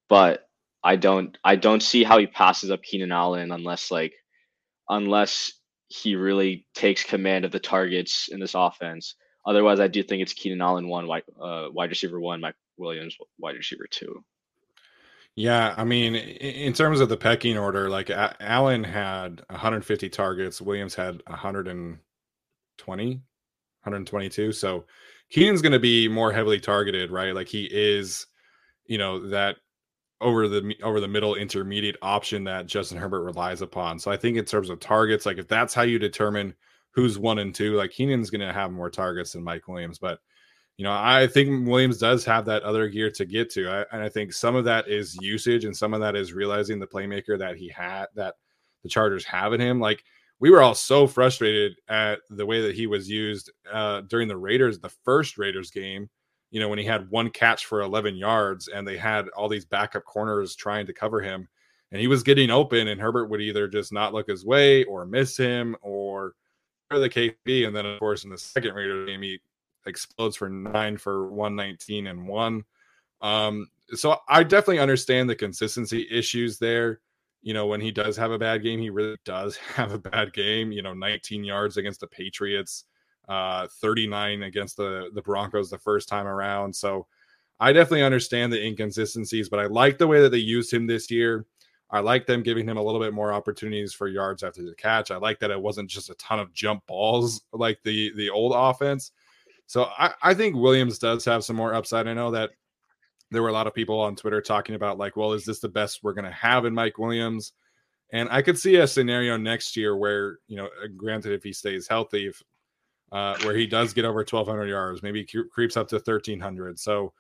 But I don't I don't see how he passes up Keenan Allen unless like unless he really takes command of the targets in this offense. Otherwise, I do think it's Keenan Allen one, wide, uh, wide receiver one, Mike Williams wide receiver two. Yeah, I mean, in terms of the pecking order, like Allen had 150 targets, Williams had 120, 122. So Keenan's going to be more heavily targeted, right? Like he is, you know, that over the over the middle intermediate option that Justin Herbert relies upon. So I think in terms of targets, like if that's how you determine who's one and two. Like Keenan's going to have more targets than Mike Williams, but you know, I think Williams does have that other gear to get to. I, and I think some of that is usage and some of that is realizing the playmaker that he had, that the Chargers have in him. Like we were all so frustrated at the way that he was used uh, during the Raiders, the first Raiders game, you know, when he had one catch for 11 yards and they had all these backup corners trying to cover him and he was getting open and Herbert would either just not look his way or miss him or the KB, and then of course in the second Raiders game he explodes for nine for one nineteen and one. Um, so I definitely understand the consistency issues there. You know, when he does have a bad game, he really does have a bad game. You know, 19 yards against the Patriots, uh, 39 against the the Broncos the first time around. So I definitely understand the inconsistencies, but I like the way that they used him this year. I like them giving him a little bit more opportunities for yards after the catch. I like that it wasn't just a ton of jump balls like the the old offense. So I, I think Williams does have some more upside. I know that there were a lot of people on Twitter talking about like, well, is this the best we're to have in Mike Williams? And I could see a scenario next year where, you know, uh, granted, if he stays healthy, if, uh, where he does get over 1,200 yards, maybe creeps up to 1,300. So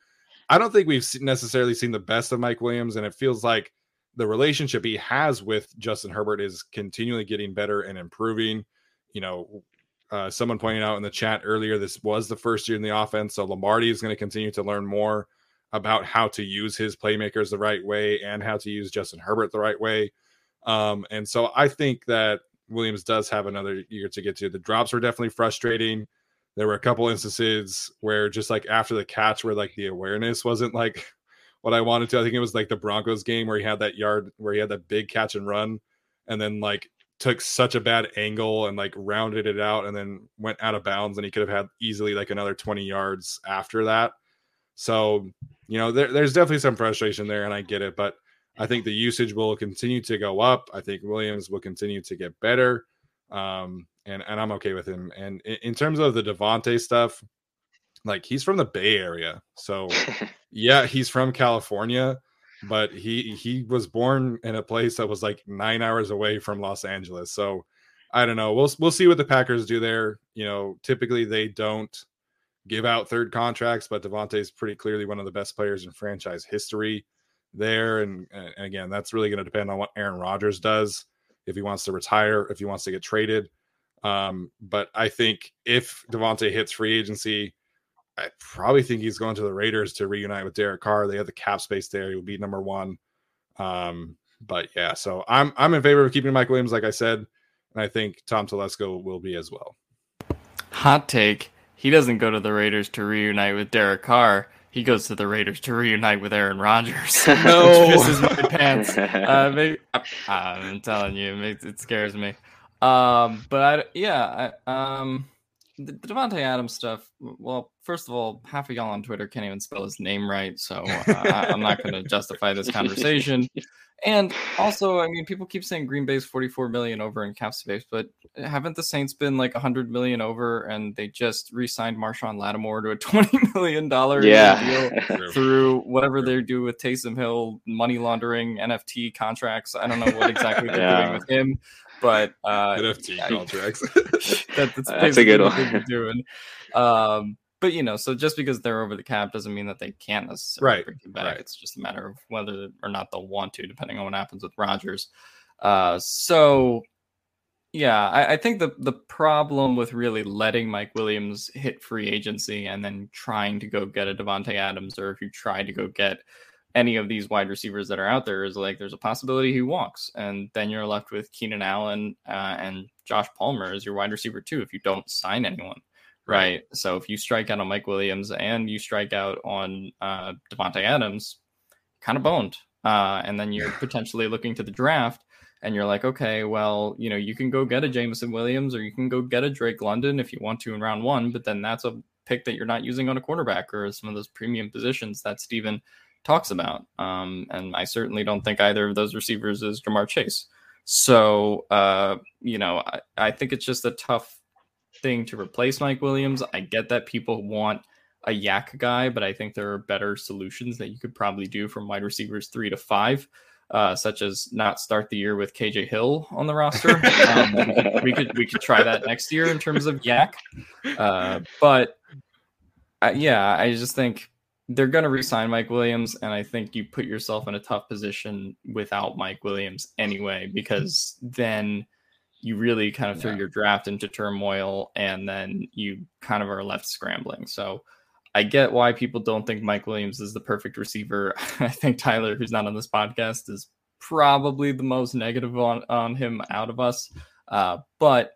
I don't think we've necessarily seen the best of Mike Williams. And it feels like the relationship he has with Justin Herbert is continually getting better and improving. You know, uh, someone pointed out in the chat earlier, this was the first year in the offense. So Lombardi is going to continue to learn more about how to use his playmakers the right way and how to use Justin Herbert the right way. Um, and so I think that Williams does have another year to get to. The drops were definitely frustrating. there were a couple instances where just like after the catch, where like the awareness wasn't like what I wanted to. I think it was like the Broncos game where he had that yard where he had that big catch and run, and then like took such a bad angle and like rounded it out and then went out of bounds and he could have had easily like another 20 yards after that. So, you know, there, there's definitely some frustration there and I get it, but I think the usage will continue to go up. I think Williams will continue to get better. Um, and, and I'm okay with him. And in, in terms of the Davante stuff, like he's from the Bay Area. So yeah, he's from California, but he he was born in a place that was like nine hours away from Los Angeles. So I don't know. We'll we'll see what the Packers do there. You know, typically they don't give out third contracts, but Davante is pretty clearly one of the best players in franchise history there. And, and again, that's really going to depend on what Aaron Rodgers does if he wants to retire, if he wants to get traded. Um, but I think if Davante hits free agency, I probably think he's going to the Raiders to reunite with Derek Carr. They have the cap space there. He will be number one. Um, but yeah, so I'm I'm in favor of keeping Mike Williams, like I said, and I think Tom Telesco will be as well. Hot take: He doesn't go to the Raiders to reunite with Derek Carr. He goes to the Raiders to reunite with Aaron Rodgers. no, which pisses my pants. Uh, maybe, I'm telling you, it, makes, it scares me. Um, but I, yeah, I, um, the, Davante Adams stuff. Well, first of all, half of y'all on Twitter can't even spell his name right, so uh, I, am not going to justify this conversation. And also, I mean, people keep saying Green Bay's 44 million over in cap space, but haven't the Saints been like 100 million over, and they just re-signed Marshon Lattimore to a 20 million dollar yeah. deal through whatever they do with Taysom Hill, money laundering, NFT contracts. I don't know what exactly they're yeah. doing with him but uh, NFT yeah, contracts. that, that's, that's a good one. doing. Um, but you know, so just because they're over the cap doesn't mean that they can't necessarily right. bring it back. Right. It's just a matter of whether or not they'll want to, depending on what happens with Rodgers. Uh, so yeah, I, I, think the the problem with really letting Mike Williams hit free agency and then trying to go get a Davante Adams, or if you try to go get any of these wide receivers that are out there is like there's a possibility he walks, and then you're left with Keenan Allen uh, and Josh Palmer as your wide receiver too if you don't sign anyone. Right. So if you strike out on Mike Williams and you strike out on uh, Adams, kind of boned. Uh, and then you're potentially looking to the draft and you're like, okay, well, you know, you can go get a Jameson Williams or you can go get a Drake London if you want to in round one, but then that's a pick that you're not using on a quarterback or some of those premium positions that Steven talks about. Um, and I certainly don't think either of those receivers is Ja'Marr Chase. So, uh, you know, I, I think it's just a tough thing to replace Mike Williams. I get that people want a YAC guy, but I think there are better solutions that you could probably do from wide receivers three to five. Uh, such as not start the year with KJ Hill on the roster. Um, we, could, we, could, try that next year in terms of YAC, Uh, but uh, yeah, I just think they're going to resign Mike Williams, and I think you put yourself in a tough position without Mike Williams anyway, because then you really kind of throw yeah. your draft into turmoil, and then you kind of are left scrambling. So I get why people don't think Mike Williams is the perfect receiver. I think Tyler, who's not on this podcast, is probably the most negative on on him out of us, uh, but.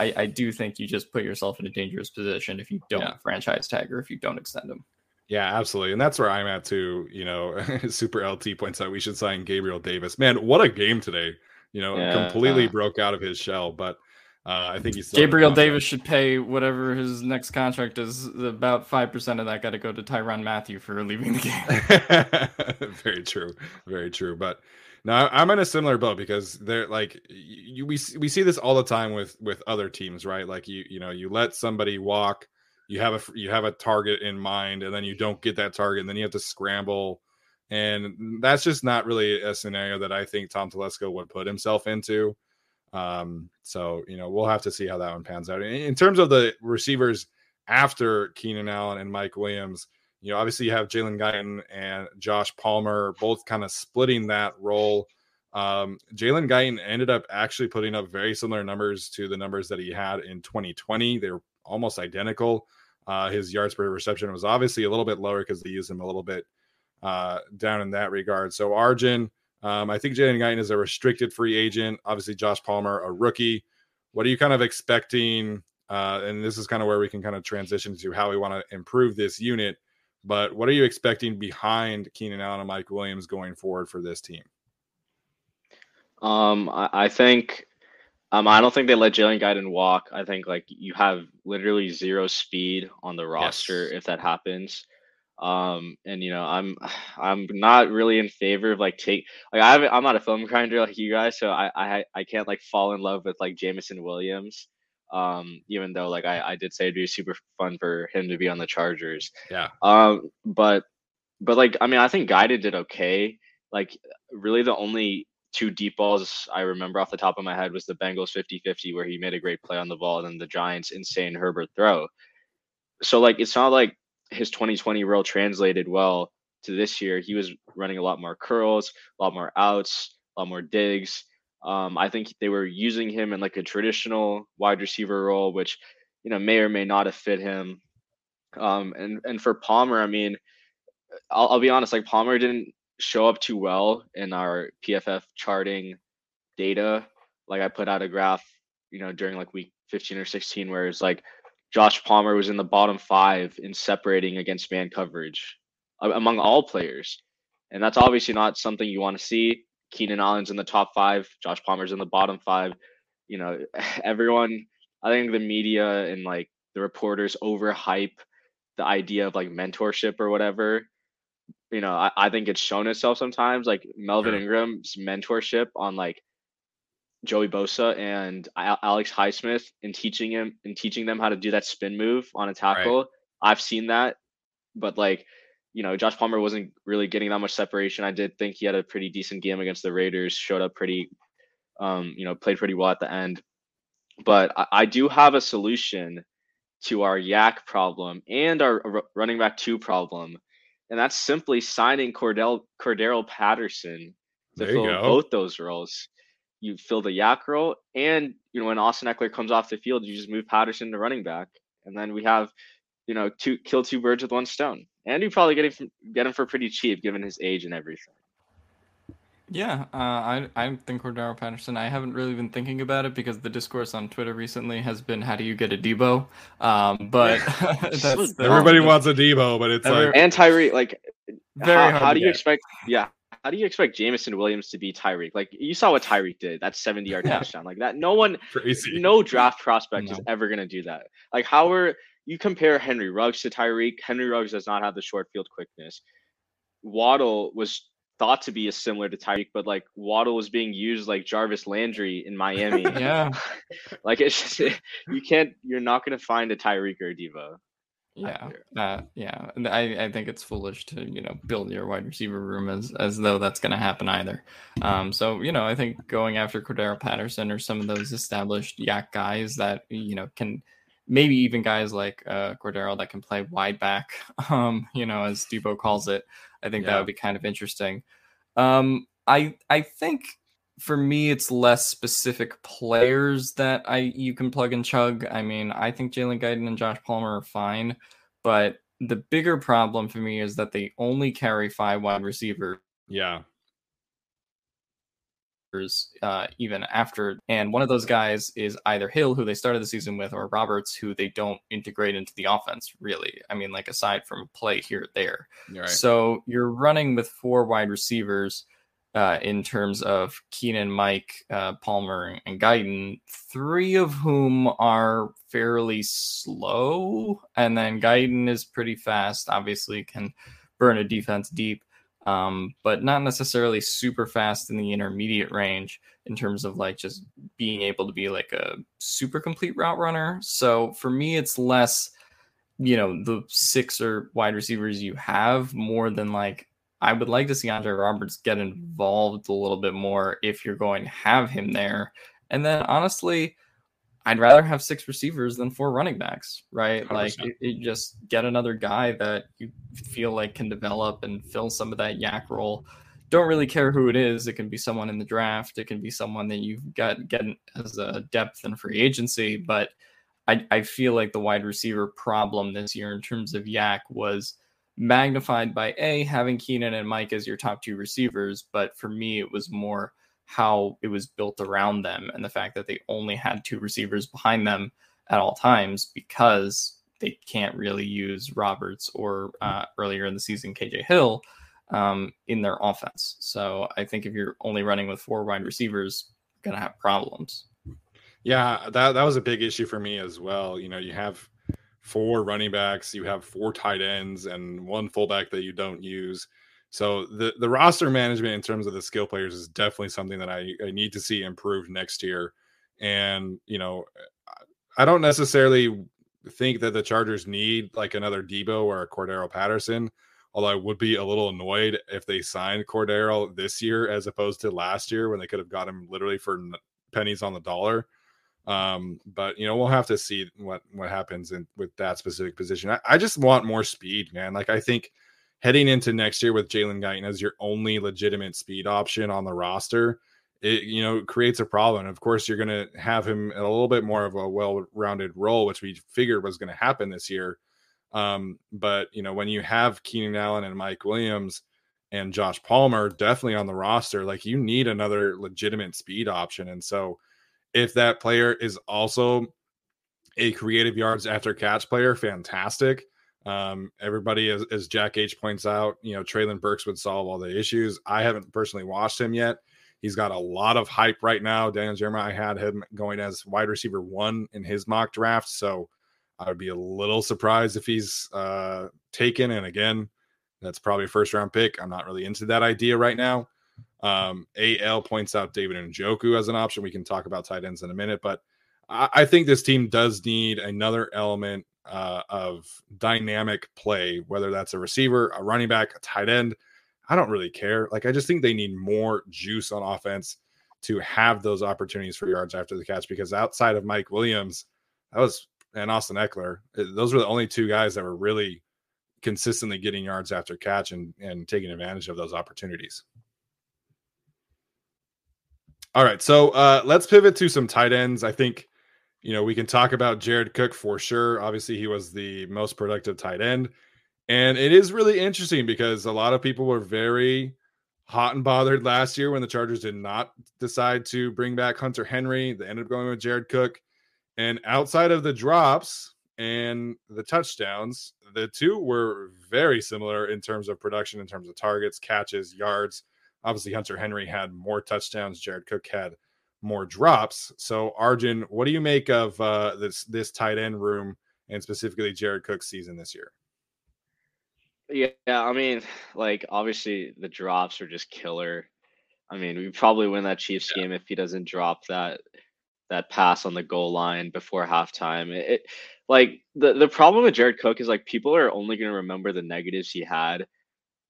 I, I, do think you just put yourself in a dangerous position if you don't yeah. franchise tag or if you don't extend him. Yeah, absolutely. And that's where I'm at too. You know, Super LT points out we should sign Gabriel Davis. Man, what a game today. You know, yeah, completely uh, broke out of his shell. But uh, I think he's Gabriel Davis should pay whatever his next contract is. About five percent of that got to go to Tyrann Mathieu for leaving the game. Very true. Very true. But now I'm in a similar boat because they're like you, we we see this all the time with with other teams, right? Like you you know you let somebody walk you have a you have a target in mind and then you don't get that target and then you have to scramble and that's just not really a scenario that I think Tom Telesco would put himself into. Um, so you know we'll have to see how that one pans out. In, terms of the receivers after Keenan Allen and Mike Williams, you know obviously you have Jalen Guyton and Josh Palmer both kind of splitting that role. Um, Jalen Guyton ended up actually putting up very similar numbers to the numbers that he had in 2020. They're almost identical. Uh, his yards per reception was obviously a little bit lower because they used him a little bit uh, down in that regard. So Arjun, um, I think Jalen Guyton is a restricted free agent. Obviously, Josh Palmer, a rookie. What are you kind of expecting uh, and this is kind of where we can kind of transition to how we want to improve this unit. But what are you expecting behind Keenan Allen and Mike Williams going forward for this team? Um, I, I think um, I don't think they let Jalen Guyton walk. I think like you have literally zero speed on the roster yes. if that happens. Um, and you know, I'm I'm not really in favor of like take like I I'm not a film grinder like you guys, so I I I can't like fall in love with like Jameson Williams. Um, even though like I, I did say it'd be super fun for him to be on the Chargers. Yeah. Um, but but like I mean I think Guyton did okay. Like really the only two deep balls I remember off the top of my head was the Bengals 50-50 where he made a great play on the ball and then the Giants insane Herbert throw. So like it's not like his 2020 role translated well to this year. He was running a lot more curls, a lot more outs, a lot more digs. Um, I think they were using him in like a traditional wide receiver role, which you know may or may not have fit him. Um, and and for Palmer, I mean, I'll, I'll be honest, like Palmer didn't show up too well in our PFF charting data. Like I put out a graph, you know, during like week 15 or 16, where it's like Josh Palmer was in the bottom five in separating against man coverage among all players. And that's obviously not something you want to see. Keenan Allen's in the top five, Josh Palmer's in the bottom five. You know, everyone, I think the media and like the reporters overhype the idea of like mentorship or whatever you know, I, I think it's shown itself sometimes. Like Melvin. Ingram's mentorship on like Joey Bosa and Alex Highsmith in teaching him and teaching them how to do that spin move on a tackle. Right. I've seen that, but like, you know, Josh Palmer wasn't really getting that much separation. I did think he had a pretty decent game against the Raiders. Showed up pretty, um, you know, played pretty well at the end. But I, I do have a solution to our YAC problem and our running back two problem and that's simply signing Cordell Cordarrelle Patterson to there fill both those roles. You fill the YAC role, and you know when Austin Ekeler comes off the field, you just move Patterson to running back, and then we have, you know, two kill two birds with one stone. And you probably get him get him for pretty cheap given his age and everything. Yeah, uh, I I think Cordarrelle Patterson. I haven't really been thinking about it because the discourse on Twitter recently has been how do you get a Deebo?" Um, but that's, everybody wants a Deebo, but it's like and Tyree. Like, very how, how do you expect? Yeah, how do you expect Jameson Williams to be Tyreek? Like you saw what Tyreek did, that 70 yard touchdown. Like that, no one, Crazy. no draft prospect no. is ever gonna do that. Like how are you compare Henry Ruggs to Tyreek? Henry Ruggs does not have the short field quickness. Waddle was thought to be as similar to Tyreek, but like Waddle was being used like Jarvis Landry in Miami. yeah. like it's just you can't you're not gonna find a Tyreek or a Deebo. Yeah, uh, yeah. I, I think it's foolish to you know build your wide receiver room as as though that's going to happen either. Um, so you know I think going after Cordarrelle Patterson or some of those established YAC guys that you know can maybe even guys like uh, Cordarrelle that can play wide back, um, you know as Deebo calls it, I think yeah. that would be kind of interesting. Um, I I think for me it's less specific players that I you can plug and chug. I mean, I think Jalen Guyton and Josh Palmer are fine, but the bigger problem for me is that they only carry five wide receivers. Yeah uh, even after. And one of those guys is either Hill, who they started the season with, or Roberts, who they don't integrate into the offense, really. I mean, like aside from play here or there. Right. So you're running with four wide receivers. Uh, in terms of Keenan, Mike, uh, Palmer, and Guyton, three of whom are fairly slow, and then Guyton is pretty fast. Obviously, can burn a defense deep um, but not necessarily super fast in the intermediate range in terms of like just being able to be like a super complete route runner. So for me, it's less, you know, the six or wide receivers you have more than like I would like to see Andre Roberts get involved a little bit more if you're going to have him there. And then honestly, I'd rather have six receivers than four running backs, right? 100%. Like it, it just get another guy that you feel like can develop and fill some of that YAC role. Don't really care who it is. It can be someone in the draft. It can be someone that you've got get as a depth and free agency. But I, I feel like the wide receiver problem this year in terms of YAC was magnified by a having Keenan and Mike as your top two receivers. But for me, it was more how it was built around them and the fact that they only had two receivers behind them at all times because they can't really use Roberts or uh, earlier in the season KJ Hill um, in their offense. So I think if you're only running with four wide receivers, you're gonna have problems. Yeah, that that was a big issue for me as well. You know, you have four running backs, you have four tight ends, and one fullback that you don't use. So the the roster management in terms of the skill players is definitely something that I, I need to see improved next year. And you know, I don't necessarily think that the Chargers need like another Deebo or a Cordarrelle Patterson. Although I would be a little annoyed if they signed Cordarrelle this year as opposed to last year when they could have got him literally for pennies on the dollar. Um, but you know, we'll have to see what what happens in with that specific position. I, I just want more speed, man. Like I think heading into next year with Jalen Guyton as your only legitimate speed option on the roster, it you know creates a problem. Of course, you're going to have him a little bit more of a well-rounded role, which we figured was going to happen this year. Um, but you know, when you have Keenan Allen and Mike Williams and Josh Palmer definitely on the roster, like you need another legitimate speed option, and so if that player is also a creative yards after catch player, fantastic. Um, everybody, as, as, Jack H points out, you know, Treylon Burks would solve all the issues. I haven't personally watched him yet. He's got a lot of hype right now. Daniel Jeremiah I had him going as wide receiver one in his mock draft. So I would be a little surprised if he's uh, taken. And again, that's probably a first round pick. I'm not really into that idea right now. Um, AL points out David and Njoku as an option. We can talk about tight ends in a minute, but I, I think this team does need another element uh, of dynamic play, whether that's a receiver, a running back, a tight end. I don't really care. Like, I just think they need more juice on offense to have those opportunities for yards after the catch because outside of Mike Williams, that was and Austin Ekeler, eh, those were the only two guys that were really consistently getting yards after catch and, and taking advantage of those opportunities. All right, so uh, let's pivot to some tight ends. I think you know we can talk about Jared Cook for sure. Obviously, he was the most productive tight end, and it is really interesting because a lot of people were very hot and bothered last year when the Chargers did not decide to bring back Hunter Henry. They ended up going with Jared Cook, and outside of the drops and the touchdowns, the two were very similar in terms of production, in terms of targets, catches, yards Obviously, Hunter Henry had more touchdowns. Jared Cook had more drops. So, Arjun, what do you make of uh, this this tight end room and specifically Jared Cook's season this year? Yeah, I mean, like obviously the drops are just killer. I mean, we probably win that Chiefs yeah. game if he doesn't drop that that pass on the goal line before halftime. It, it like the the problem with Jared Cook is like people are only going to remember the negatives he had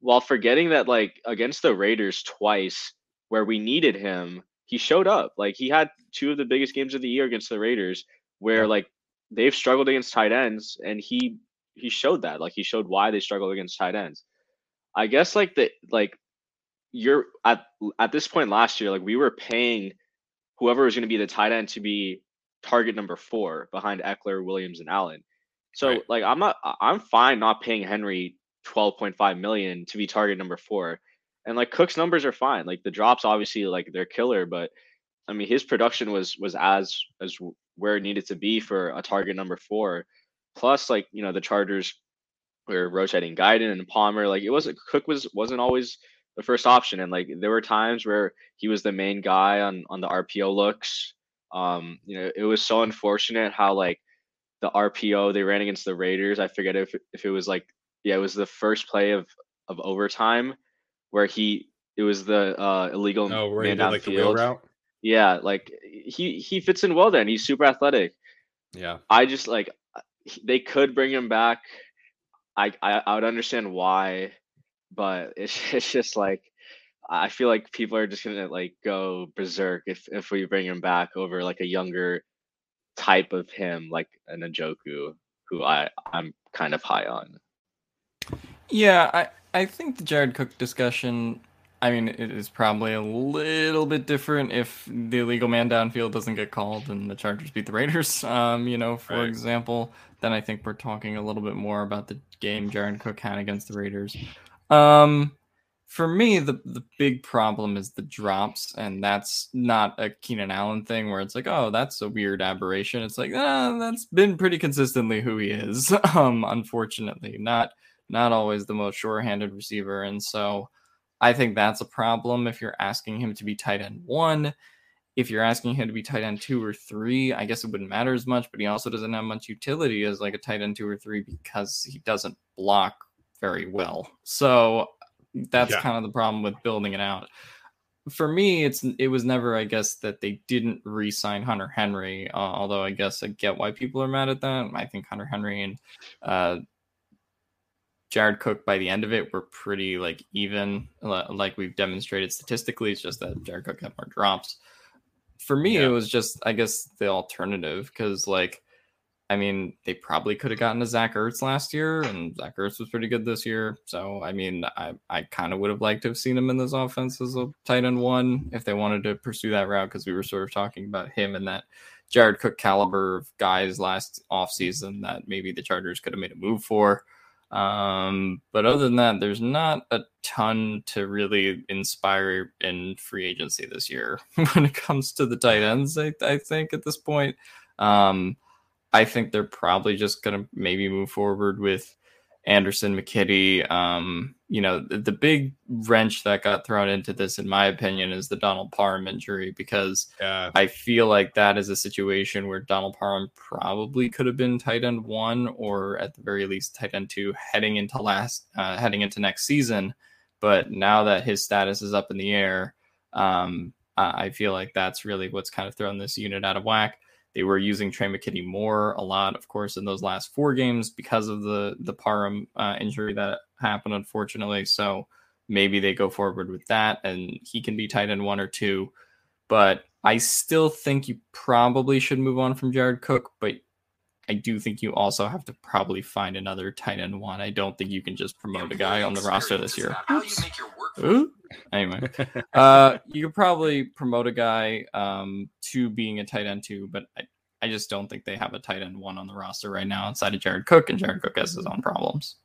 while forgetting that like against the Raiders twice where we needed him, he showed up. Like he had two of the biggest games of the year against the Raiders where like they've struggled against tight ends and he he showed that. Like he showed why they struggle against tight ends. I guess like the like you're at at this point last year, like we were paying whoever was going to be the tight end to be target number four behind Ekeler, Williams, and Allen. So right. like I'm not I'm fine not paying Henry 12.5 million to be target number four. And like Cook's numbers are fine. Like the drops obviously like they're killer, but I mean his production was was as as where it needed to be for a target number four. Plus, like, you know, the Chargers were rotating Guyton and Palmer. Like it wasn't Cook was wasn't always the first option. And like there were times where he was the main guy on on the RPO looks. Um, you know, it was so unfortunate how like the RPO they ran against the Raiders. I forget if if it was like yeah, it was the first play of of overtime where he it was the uh illegal oh, man down like field. Yeah, like he he fits in well then. He's super athletic. Yeah. I just like they could bring him back. I I, I would understand why, but it's it's just like I feel like people are just gonna like go berserk if if we bring him back over like a younger type of him, like an Njoku, who I I'm kind of high on. Yeah, I I think the Jared Cook discussion. I mean, it is probably a little bit different if the illegal man downfield doesn't get called and the Chargers beat the Raiders. Um, you know, for right. example, then I think we're talking a little bit more about the game Jared Cook had against the Raiders. Um, for me, the the big problem is the drops, and that's not a Keenan Allen thing where it's like, oh, that's a weird aberration. It's like, ah, that's been pretty consistently who he is. Um, unfortunately, not not always the most sure-handed receiver, and so I think that's a problem if you're asking him to be tight end one. If you're asking him to be tight end two or three, I guess it wouldn't matter as much, but he also doesn't have much utility as like a tight end two or three because he doesn't block very well. So that's yeah. kind of the problem with building it out. For me, it's it was never, I guess, that they didn't re-sign Hunter Henry. Uh, although I guess I get why people are mad at that. I think Hunter Henry and uh, Jared Cook by the end of it were pretty like even, like we've demonstrated statistically. It's just that Jared Cook had more drops. For me, yeah. it was just I guess the alternative because like I mean, they probably could have gotten to Zach Ertz last year, and Zach Ertz was pretty good this year. So, I mean, I, I kind of would have liked to have seen him in this offense as a tight end one if they wanted to pursue that route because we were sort of talking about him and that Jared Cook caliber of guys last offseason that maybe the Chargers could have made a move for. Um, but other than that, there's not a ton to really inspire in free agency this year when it comes to the tight ends. I, I think at this point. Um, I think they're probably just going to maybe move forward with Anderson McKitty. Um, you know, the, the, big wrench that got thrown into this, in my opinion, is the Donald Parham injury because yeah. I feel like that is a situation where Donald Parham probably could have been tight end one or at the very least tight end two heading into last uh, heading into next season. But now that his status is up in the air, um, I feel like that's really what's kind of thrown this unit out of whack. They were using Tre' McKitty more a lot, of course, in those last four games because of the the Parham uh, injury that happened, unfortunately. So maybe they go forward with that, and he can be tight end one or two. But I still think you probably should move on from Jared Cook, but I do think you also have to probably find another tight end one. I don't think you can just promote a guy on the roster this year. Anyway, uh, you could probably promote a guy um, to being a tight end two, but I, I just don't think they have a tight end one on the roster right now outside of Jared Cook, and Jared Cook has his own problems.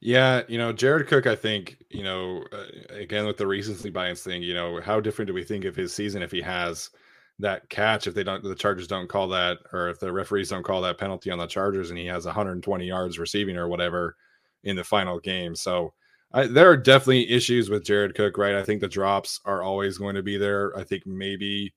Yeah, you know, Jared Cook, I think, you know, uh, again with the recency bias thing, you know, how different do we think of his season if he has – that catch if they don't the Chargers don't call that or if the referees don't call that penalty on the Chargers and he has 120 yards receiving or whatever in the final game. So I, there are definitely issues with Jared Cook, right? I think the drops are always going to be there. I think maybe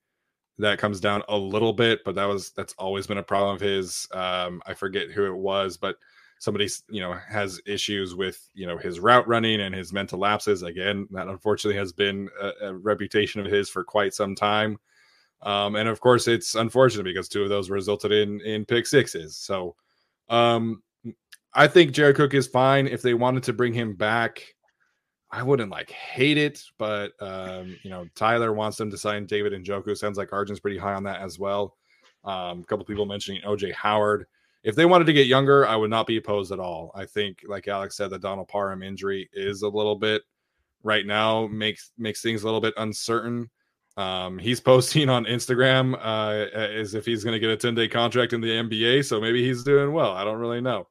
that comes down a little bit, but that was that's always been a problem of his. Um, I forget who it was, but somebody you know has issues with you know his route running and his mental lapses. Again, that unfortunately has been a, a reputation of his for quite some time. Um, and of course, it's unfortunate because two of those resulted in in pick sixes. So, um, I think Jared Cook is fine. If they wanted to bring him back, I wouldn't like hate it, but um, you know, Tyler wants them to sign David Njoku. Sounds like Arjun's pretty high on that as well. Um, a couple people mentioning OJ Howard. If they wanted to get younger, I would not be opposed at all. I think, like Alex said, the Donald Parham injury is a little bit right now makes makes things a little bit uncertain. Um, he's posting on Instagram uh, as if he's going to get a 10 day contract in the NBA. So maybe he's doing well. I don't really know.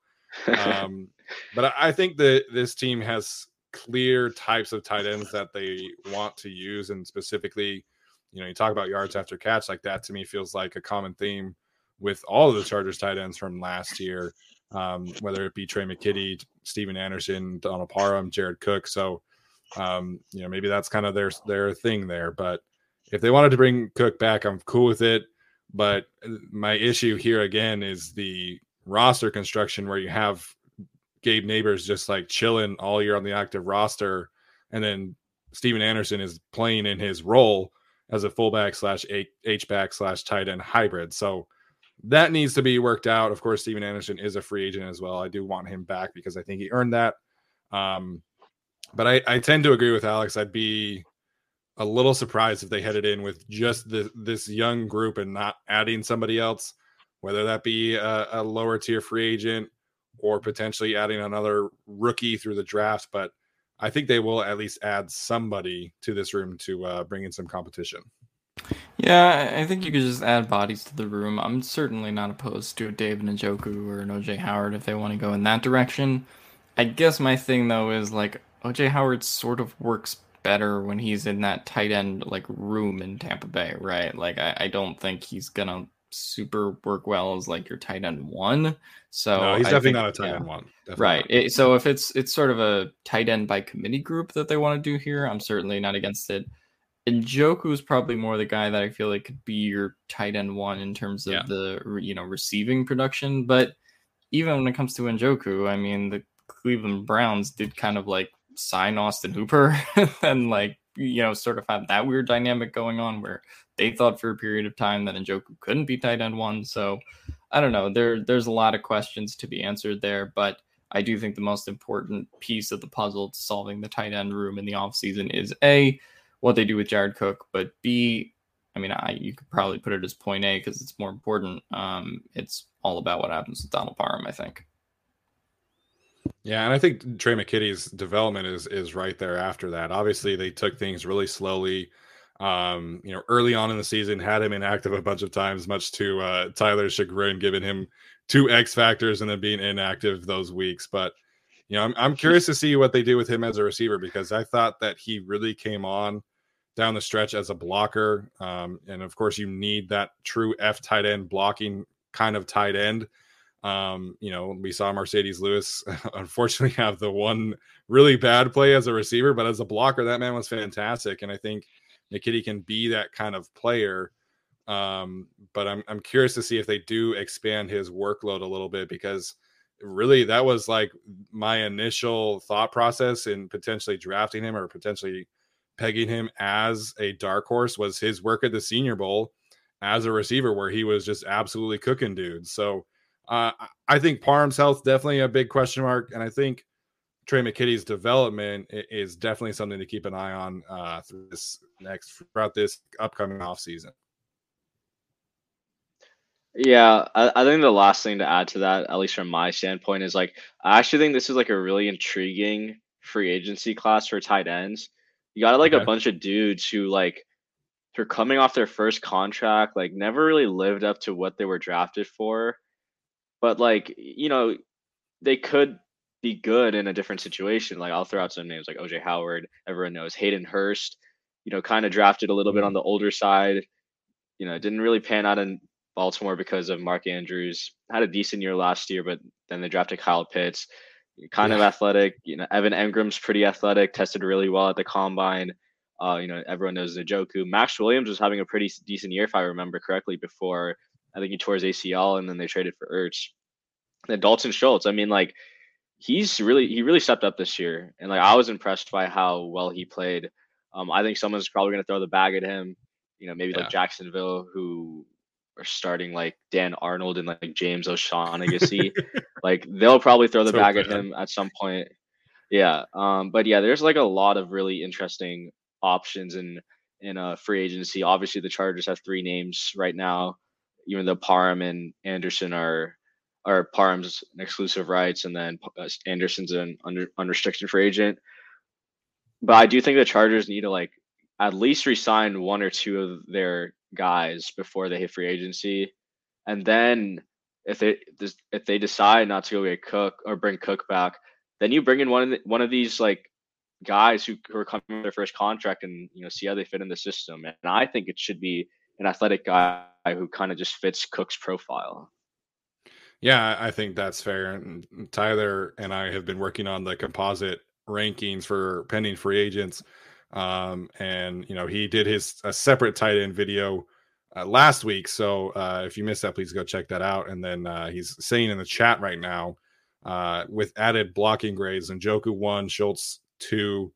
Um, but I think that this team has clear types of tight ends that they want to use. And specifically, you know, you talk about yards after catch, like that to me feels like a common theme with all of the Chargers tight ends from last year, um, whether it be Tre' McKitty, Stephen Anderson, Donald Parham, Jared Cook. So, um, you know, maybe that's kind of their their thing there. But if they wanted to bring Cook back, I'm cool with it. But uh, my issue here again is the roster construction where you have Gabe Neighbors just like chilling all year on the active roster, and then Stephen Anderson is playing in his role as a fullback slash H back slash tight end hybrid. So that needs to be worked out. Of course, Stephen Anderson is a free agent as well. I do want him back because I think he earned that. Um, but I, I tend to agree with Alex. I'd be a little surprised if they headed in with just the, this young group and not adding somebody else, whether that be a, a lower tier free agent or potentially adding another rookie through the draft. But I think they will at least add somebody to this room to uh, bring in some competition. Yeah, I think you could just add bodies to the room. I'm certainly not opposed to a David Njoku or an OJ Howard if they want to go in that direction. I guess my thing though is like OJ Howard sort of works better when he's in that tight end like room in Tampa Bay, right? Like I, I don't think he's gonna super work well as like your tight end one. So no, he's I definitely think, not a tight yeah. end one. Definitely Right. It, so if it's it's sort of a tight end by committee group that they want to do here, I'm certainly not against it. Njoku is probably more the guy that I feel like could be your tight end one in terms of Yeah. the you know receiving production. But even when it comes to Njoku, I mean the Cleveland Browns did kind of like sign Austin Hooper and like you know sort of have that weird dynamic going on where they thought for a period of time that Njoku couldn't be tight end one. So I don't know. There there's a lot of questions to be answered there, but I do think the most important piece of the puzzle to solving the tight end room in the offseason is A, what they do with Jared Cook, but B, I mean, I you could probably put it as point A because it's more important. Um, it's all about what happens with Donald Parham, I think. Yeah, and I think Tre' McKitty's development is is right there after that. Obviously, they took things really slowly. Um, you know, early on in the season, had him inactive a bunch of times, much to uh, Tyler's chagrin, giving him two X factors and then being inactive those weeks. But you know, I'm I'm curious to see what they do with him as a receiver because I thought that he really came on down the stretch as a blocker. Um, and of course, you need that true F tight end blocking kind of tight end. Um, you know, we saw Marcedes Lewis unfortunately have the one really bad play as a receiver, but as a blocker, that man was fantastic. And I think McKitty can be that kind of player. Um, but I'm I'm curious to see if they do expand his workload a little bit because really that was like my initial thought process in potentially drafting him or potentially pegging him as a dark horse was his work at the Senior Bowl as a receiver where he was just absolutely cooking dudes. So uh, I think Parham's health definitely a big question mark, and I think Tre' McKitty's development is definitely something to keep an eye on uh, through this next throughout this upcoming offseason. Yeah, I, I think the last thing to add to that, at least from my standpoint, is like I actually think this is like a really intriguing free agency class for tight ends. You got like Okay. a bunch of dudes who like who are coming off their first contract, like never really lived up to what they were drafted for. But like, you know, they could be good in a different situation. Like I'll throw out some names like OJ Howard, everyone knows Hayden Hurst, you know, kind of drafted a little bit on the older side. You know, didn't really pan out in Baltimore because of Mark Andrews. Had a decent year last year, but then they drafted Kyle Pitts. Kind of athletic. You know, Evan Engram's pretty athletic, tested really well at the combine. Uh, you know, everyone knows Njoku. Maxx Williams was having a pretty decent year, if I remember correctly, before I think he tore his ACL and then they traded for Ertz. Then Dalton Schultz. I mean, like he's really he really stepped up this year, and like I was impressed by how well he played. Um, I think someone's probably going to throw the bag at him. You know, maybe Yeah. like Jacksonville, who are starting like Dan Arnold and like James O'Shaughnessy. like they'll probably throw the So bag at him at some point. Yeah. Um, but yeah, there's like a lot of really interesting options in in a free agency. Obviously, the Chargers have three names right now, even though Parham and Anderson are are Parham's exclusive rights, and then uh, Anderson's an under unrestricted free agent. But I do think the Chargers need to like at least resign one or two of their guys before they hit free agency, and then if they if they decide not to go get Cook or bring Cook back, then you bring in one of the, one of these like guys who, who are coming their first contract and you know see how they fit in the system. And I think it should be an athletic guy who kind of just fits Cook's profile. Yeah, I think that's fair. And Tyler and I have been working on the composite rankings for pending free agents. Um, and you know, he did his a separate tight end video uh, last week. So uh, if you missed that, please go check that out. And then uh, he's saying in the chat right now, uh, with added blocking grades, Njoku one, Schultz two,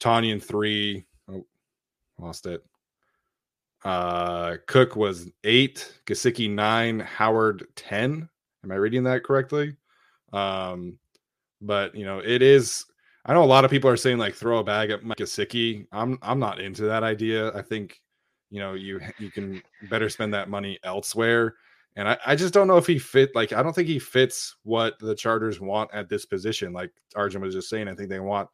Tonyan three. Oh, lost it. Uh, Cook was eight, Gesicki nine, Howard ten. Am I reading that correctly? Um, but you know, it is. I know a lot of people are saying like throw a bag at Mike Gesicki. I'm I'm not into that idea. I think you know you you can better spend that money elsewhere. And I, I just don't know if he fit. Like I don't think he fits what the Chargers want at this position. Like Arjun was just saying, I think they want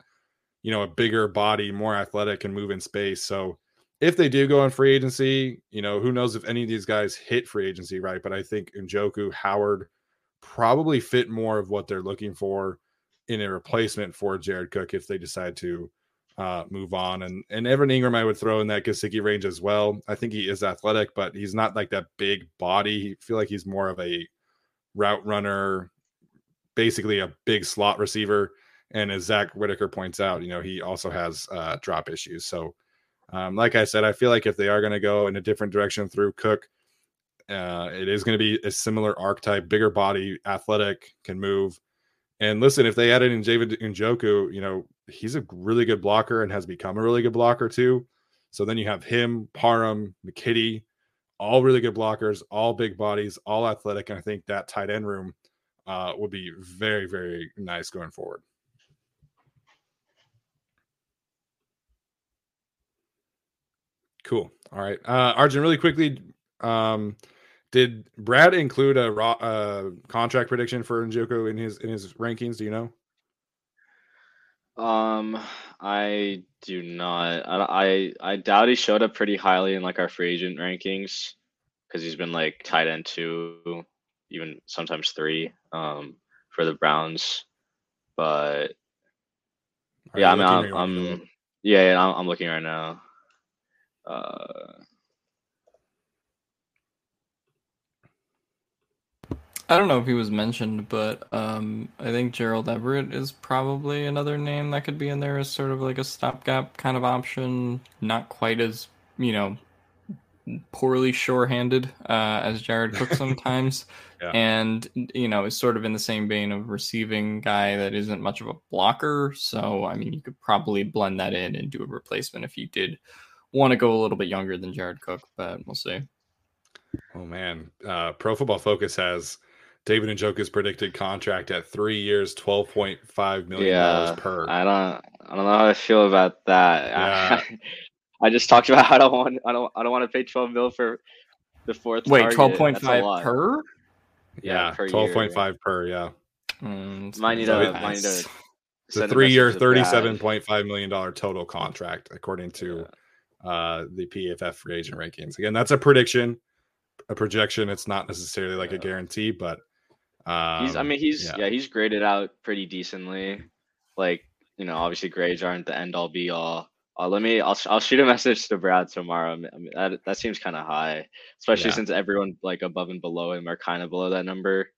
you know a bigger body, more athletic, and move in space. So if they do go on free agency, you know who knows if any of these guys hit free agency, right? But I think Njoku, Howard probably fit more of what they're looking for. in a replacement for Jared Cook if they decide to uh, move on. And and Evan Engram, I would throw in that Gesicki range as well. I think he is athletic, but he's not like that big body. I feel like he's more of a route runner, basically a big slot receiver. And as Zach Whitaker points out, you know, he also has uh, drop issues. So, um, like I said, I feel like if they are going to go in a different direction through Cook, uh, it is going to be a similar archetype, bigger body, athletic, can move. And listen, if they added in David Njoku, you know, he's a really good blocker and has become a really good blocker too. So then you have him, Parham, McKitty, all really good blockers, all big bodies, all athletic. And I think that tight end room uh, would be very, very nice going forward. Cool. All right. Uh, Arjun, really quickly, um, did Brad include a raw, uh, contract prediction for Njoku in his in his rankings? Do you know? Um, I do not. I, I I doubt he showed up pretty highly in like our free agent rankings because he's been like tight end two, even sometimes three, um, for the Browns. But Are yeah, I mean, I'm, you want me to I'm yeah, yeah, I'm, I'm looking right now. Uh, I don't know if he was mentioned, but um, I think Gerald Everett is probably another name that could be in there as sort of like a stopgap kind of option. Not quite as you know poorly sure-handed uh, as Jared Cook sometimes, Yeah. and you know is sort of in the same vein of receiving guy that isn't much of a blocker. So I mean, you could probably blend that in and do a replacement if you did want to go a little bit younger than Jared Cook, but we'll see. Oh man, uh, Pro Football Focus has David and Njoku's predicted contract at three years, twelve point five million dollars yeah, per. I don't, I don't know how I feel about that. Yeah. I, I just talked about how I don't want, I don't, I don't want to pay 12 mil for the fourth. Wait, target. twelve point That's a five lot. per. yeah, twelve point five per. Yeah, Mm, it's Might need gonna to- might need it's a Send three year, message to thirty Brad. seven point five million dollar total contract, according to uh, the PFF free agent rankings. Again, that's a prediction, a projection. It's not necessarily like a guarantee, but um, He's, I mean, he's, yeah. yeah. he's graded out pretty decently. Like, you know, obviously grades aren't the end all be all. Uh, let me, I'll, I'll shoot a message to Brad tomorrow. I mean, I mean, that, that seems kind of high, especially Yeah. since everyone like above and below him are kind of below that number.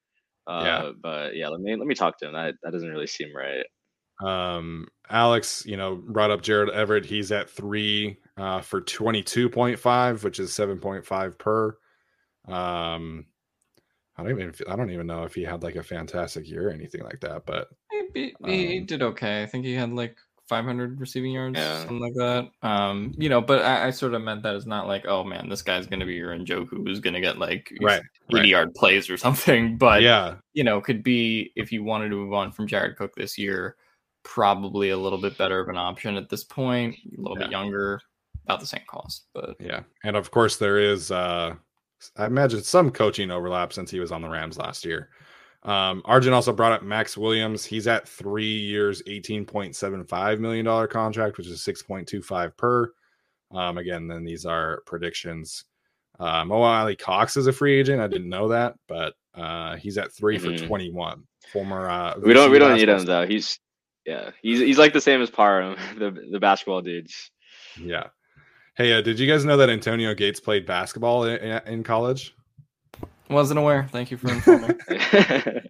Uh, Yeah. But yeah, let me, let me talk to him. That, that doesn't really seem right. Um, Alex, you know, brought up Gerald Everett. He's at three uh, for 22.5, which is 7.5 per. Um, I don't even, I don't even know if he had like a fantastic year or anything like that, but He, he, he Um, did okay. I think he had like 500 receiving yards, Yeah. something like that. Um, you know, but I, I sort of meant that as not like, oh man, this guy's gonna be your Njoku who's gonna get like right, 80 right. yard plays or something. But yeah, you know, could be if you wanted to move on from Jared Cook this year, probably a little bit better of an option at this point. A little Yeah. bit younger, about the same cost. But yeah. And of course, there is, uh, I imagine some coaching overlap since he was on the Rams last year. Um, Arjun also brought up Maxx Williams. He's at three years, $18.75 million contract, which is 6.25 per. Um, again, then these are predictions. Uh, Mo Alie-Cox is a free agent. I didn't know that, but uh, he's at 3 Mhm. for 21. Former, uh, We don't, we don't need him though. He's, yeah, he's, he's like the same as Parham, the, the basketball dudes. Yeah. Hey, uh, did you guys know that Antonio Gates played basketball in, in college? wasn't aware. Thank you for informing.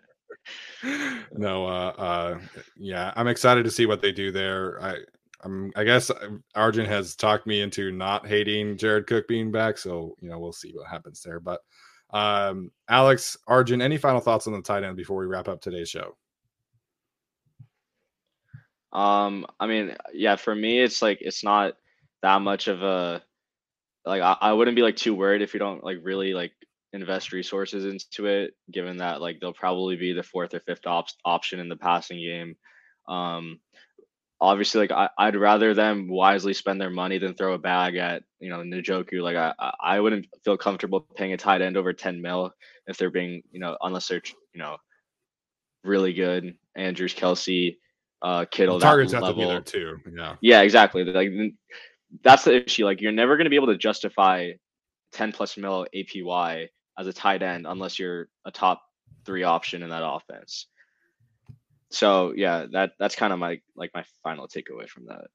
no, uh, uh, yeah, I'm excited to see what they do there. I, I'm, I guess uh, Arjun has talked me into not hating Jared Cook being back, so you know we'll see what happens there. But um, Alex, Arjun, any final thoughts on the tight end before we wrap up today's show? Um, I mean, yeah, for me, it's like it's not that much of a like I, I wouldn't be like too worried if you don't like really like invest resources into it, given that like they'll probably be the fourth or fifth op- option in the passing game. Um, obviously, like I, I'd rather them wisely spend their money than throw a bag at you know Njoku. Like I, I wouldn't feel comfortable paying a tight end over ten mil if they're being you know unless they're you know really good. Andrews, Kelce, uh, Kittle. that Targets have to be there too. Yeah, Yeah, exactly. Like that's the issue. Like you're never going to be able to justify 10 plus mil APY as a tight end unless you're a top three option in that offense. so yeah, that that's kind of my like my final takeaway from that.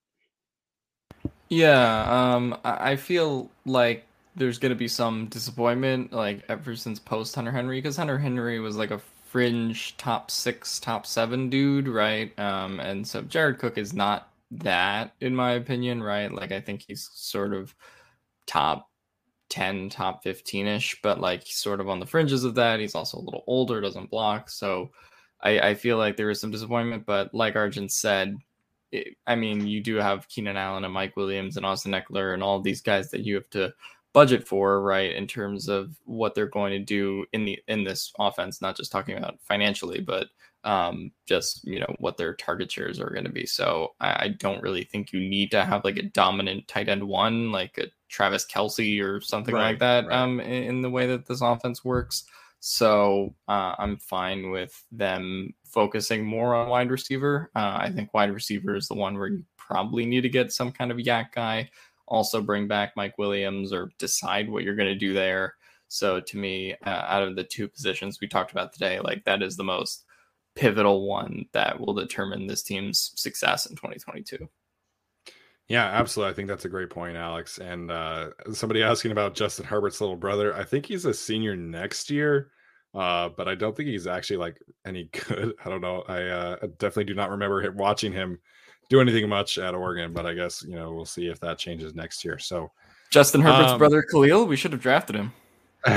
Yeah, um, I feel like there's gonna be some disappointment, like ever since post Hunter Henry, because Hunter Henry was like a fringe top six, top seven dude, right? Um, and so Jared Cook is not that, in my opinion, right? Like I think he's sort of top 10, top 15 ish, but like sort of on the fringes of that. He's also a little older, doesn't block. So I, I feel like there is some disappointment, but like Arjun said, it, I mean, you do have Keenan Allen and Mike Williams and Austin Ekeler and all these guys that you have to budget for, right? In terms of what they're going to do in the in this offense, not just talking about financially, but um, just you know what their target shares are going to be. So I, I, don't really think you need to have like a dominant tight end one, like a Travis Kelce or something right, like that, right. um, in, in, the way that this offense works. So uh, I'm fine with them focusing more on wide receiver. Uh, I think wide receiver is the one where you probably need to get some kind of YAC guy. Also, bring back Mike Williams or decide what you're going to do there. So to me, uh, out of the two positions we talked about today, like that is the most pivotal one that will determine this team's success in 2022. Yeah, absolutely. I think that's a great point, Alex. And uh, somebody asking about Justin Herbert's little brother. I think he's a senior next year, uh, but I don't think he's actually like any good. I don't know. I uh, definitely do not remember watching him do anything much at Oregon, but I guess you know we'll see if that changes next year. So Justin Herbert's um, brother Khalil, we should have drafted him.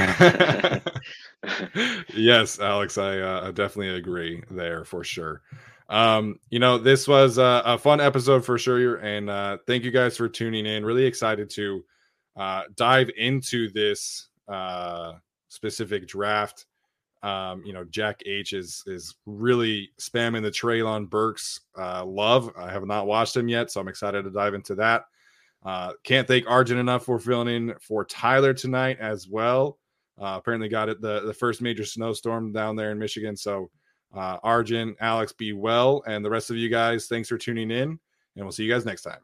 yes, Alex, I uh, definitely agree there for sure. Um, you know, this was a, a fun episode for sure, and uh, thank you guys for tuning in. Really excited to uh, dive into this uh, specific draft. Um, you know, Jack H is is really spamming the Treylon Burks uh, love. I have not watched him yet, so I'm excited to dive into that. Uh, can't thank Arjun enough for filling in for Tyler tonight as well. Uh, apparently, got it the the first major snowstorm down there in Michigan, so uh, Arjun, Alex, be well. And the rest of you guys, thanks for tuning in. And we'll see you guys next time.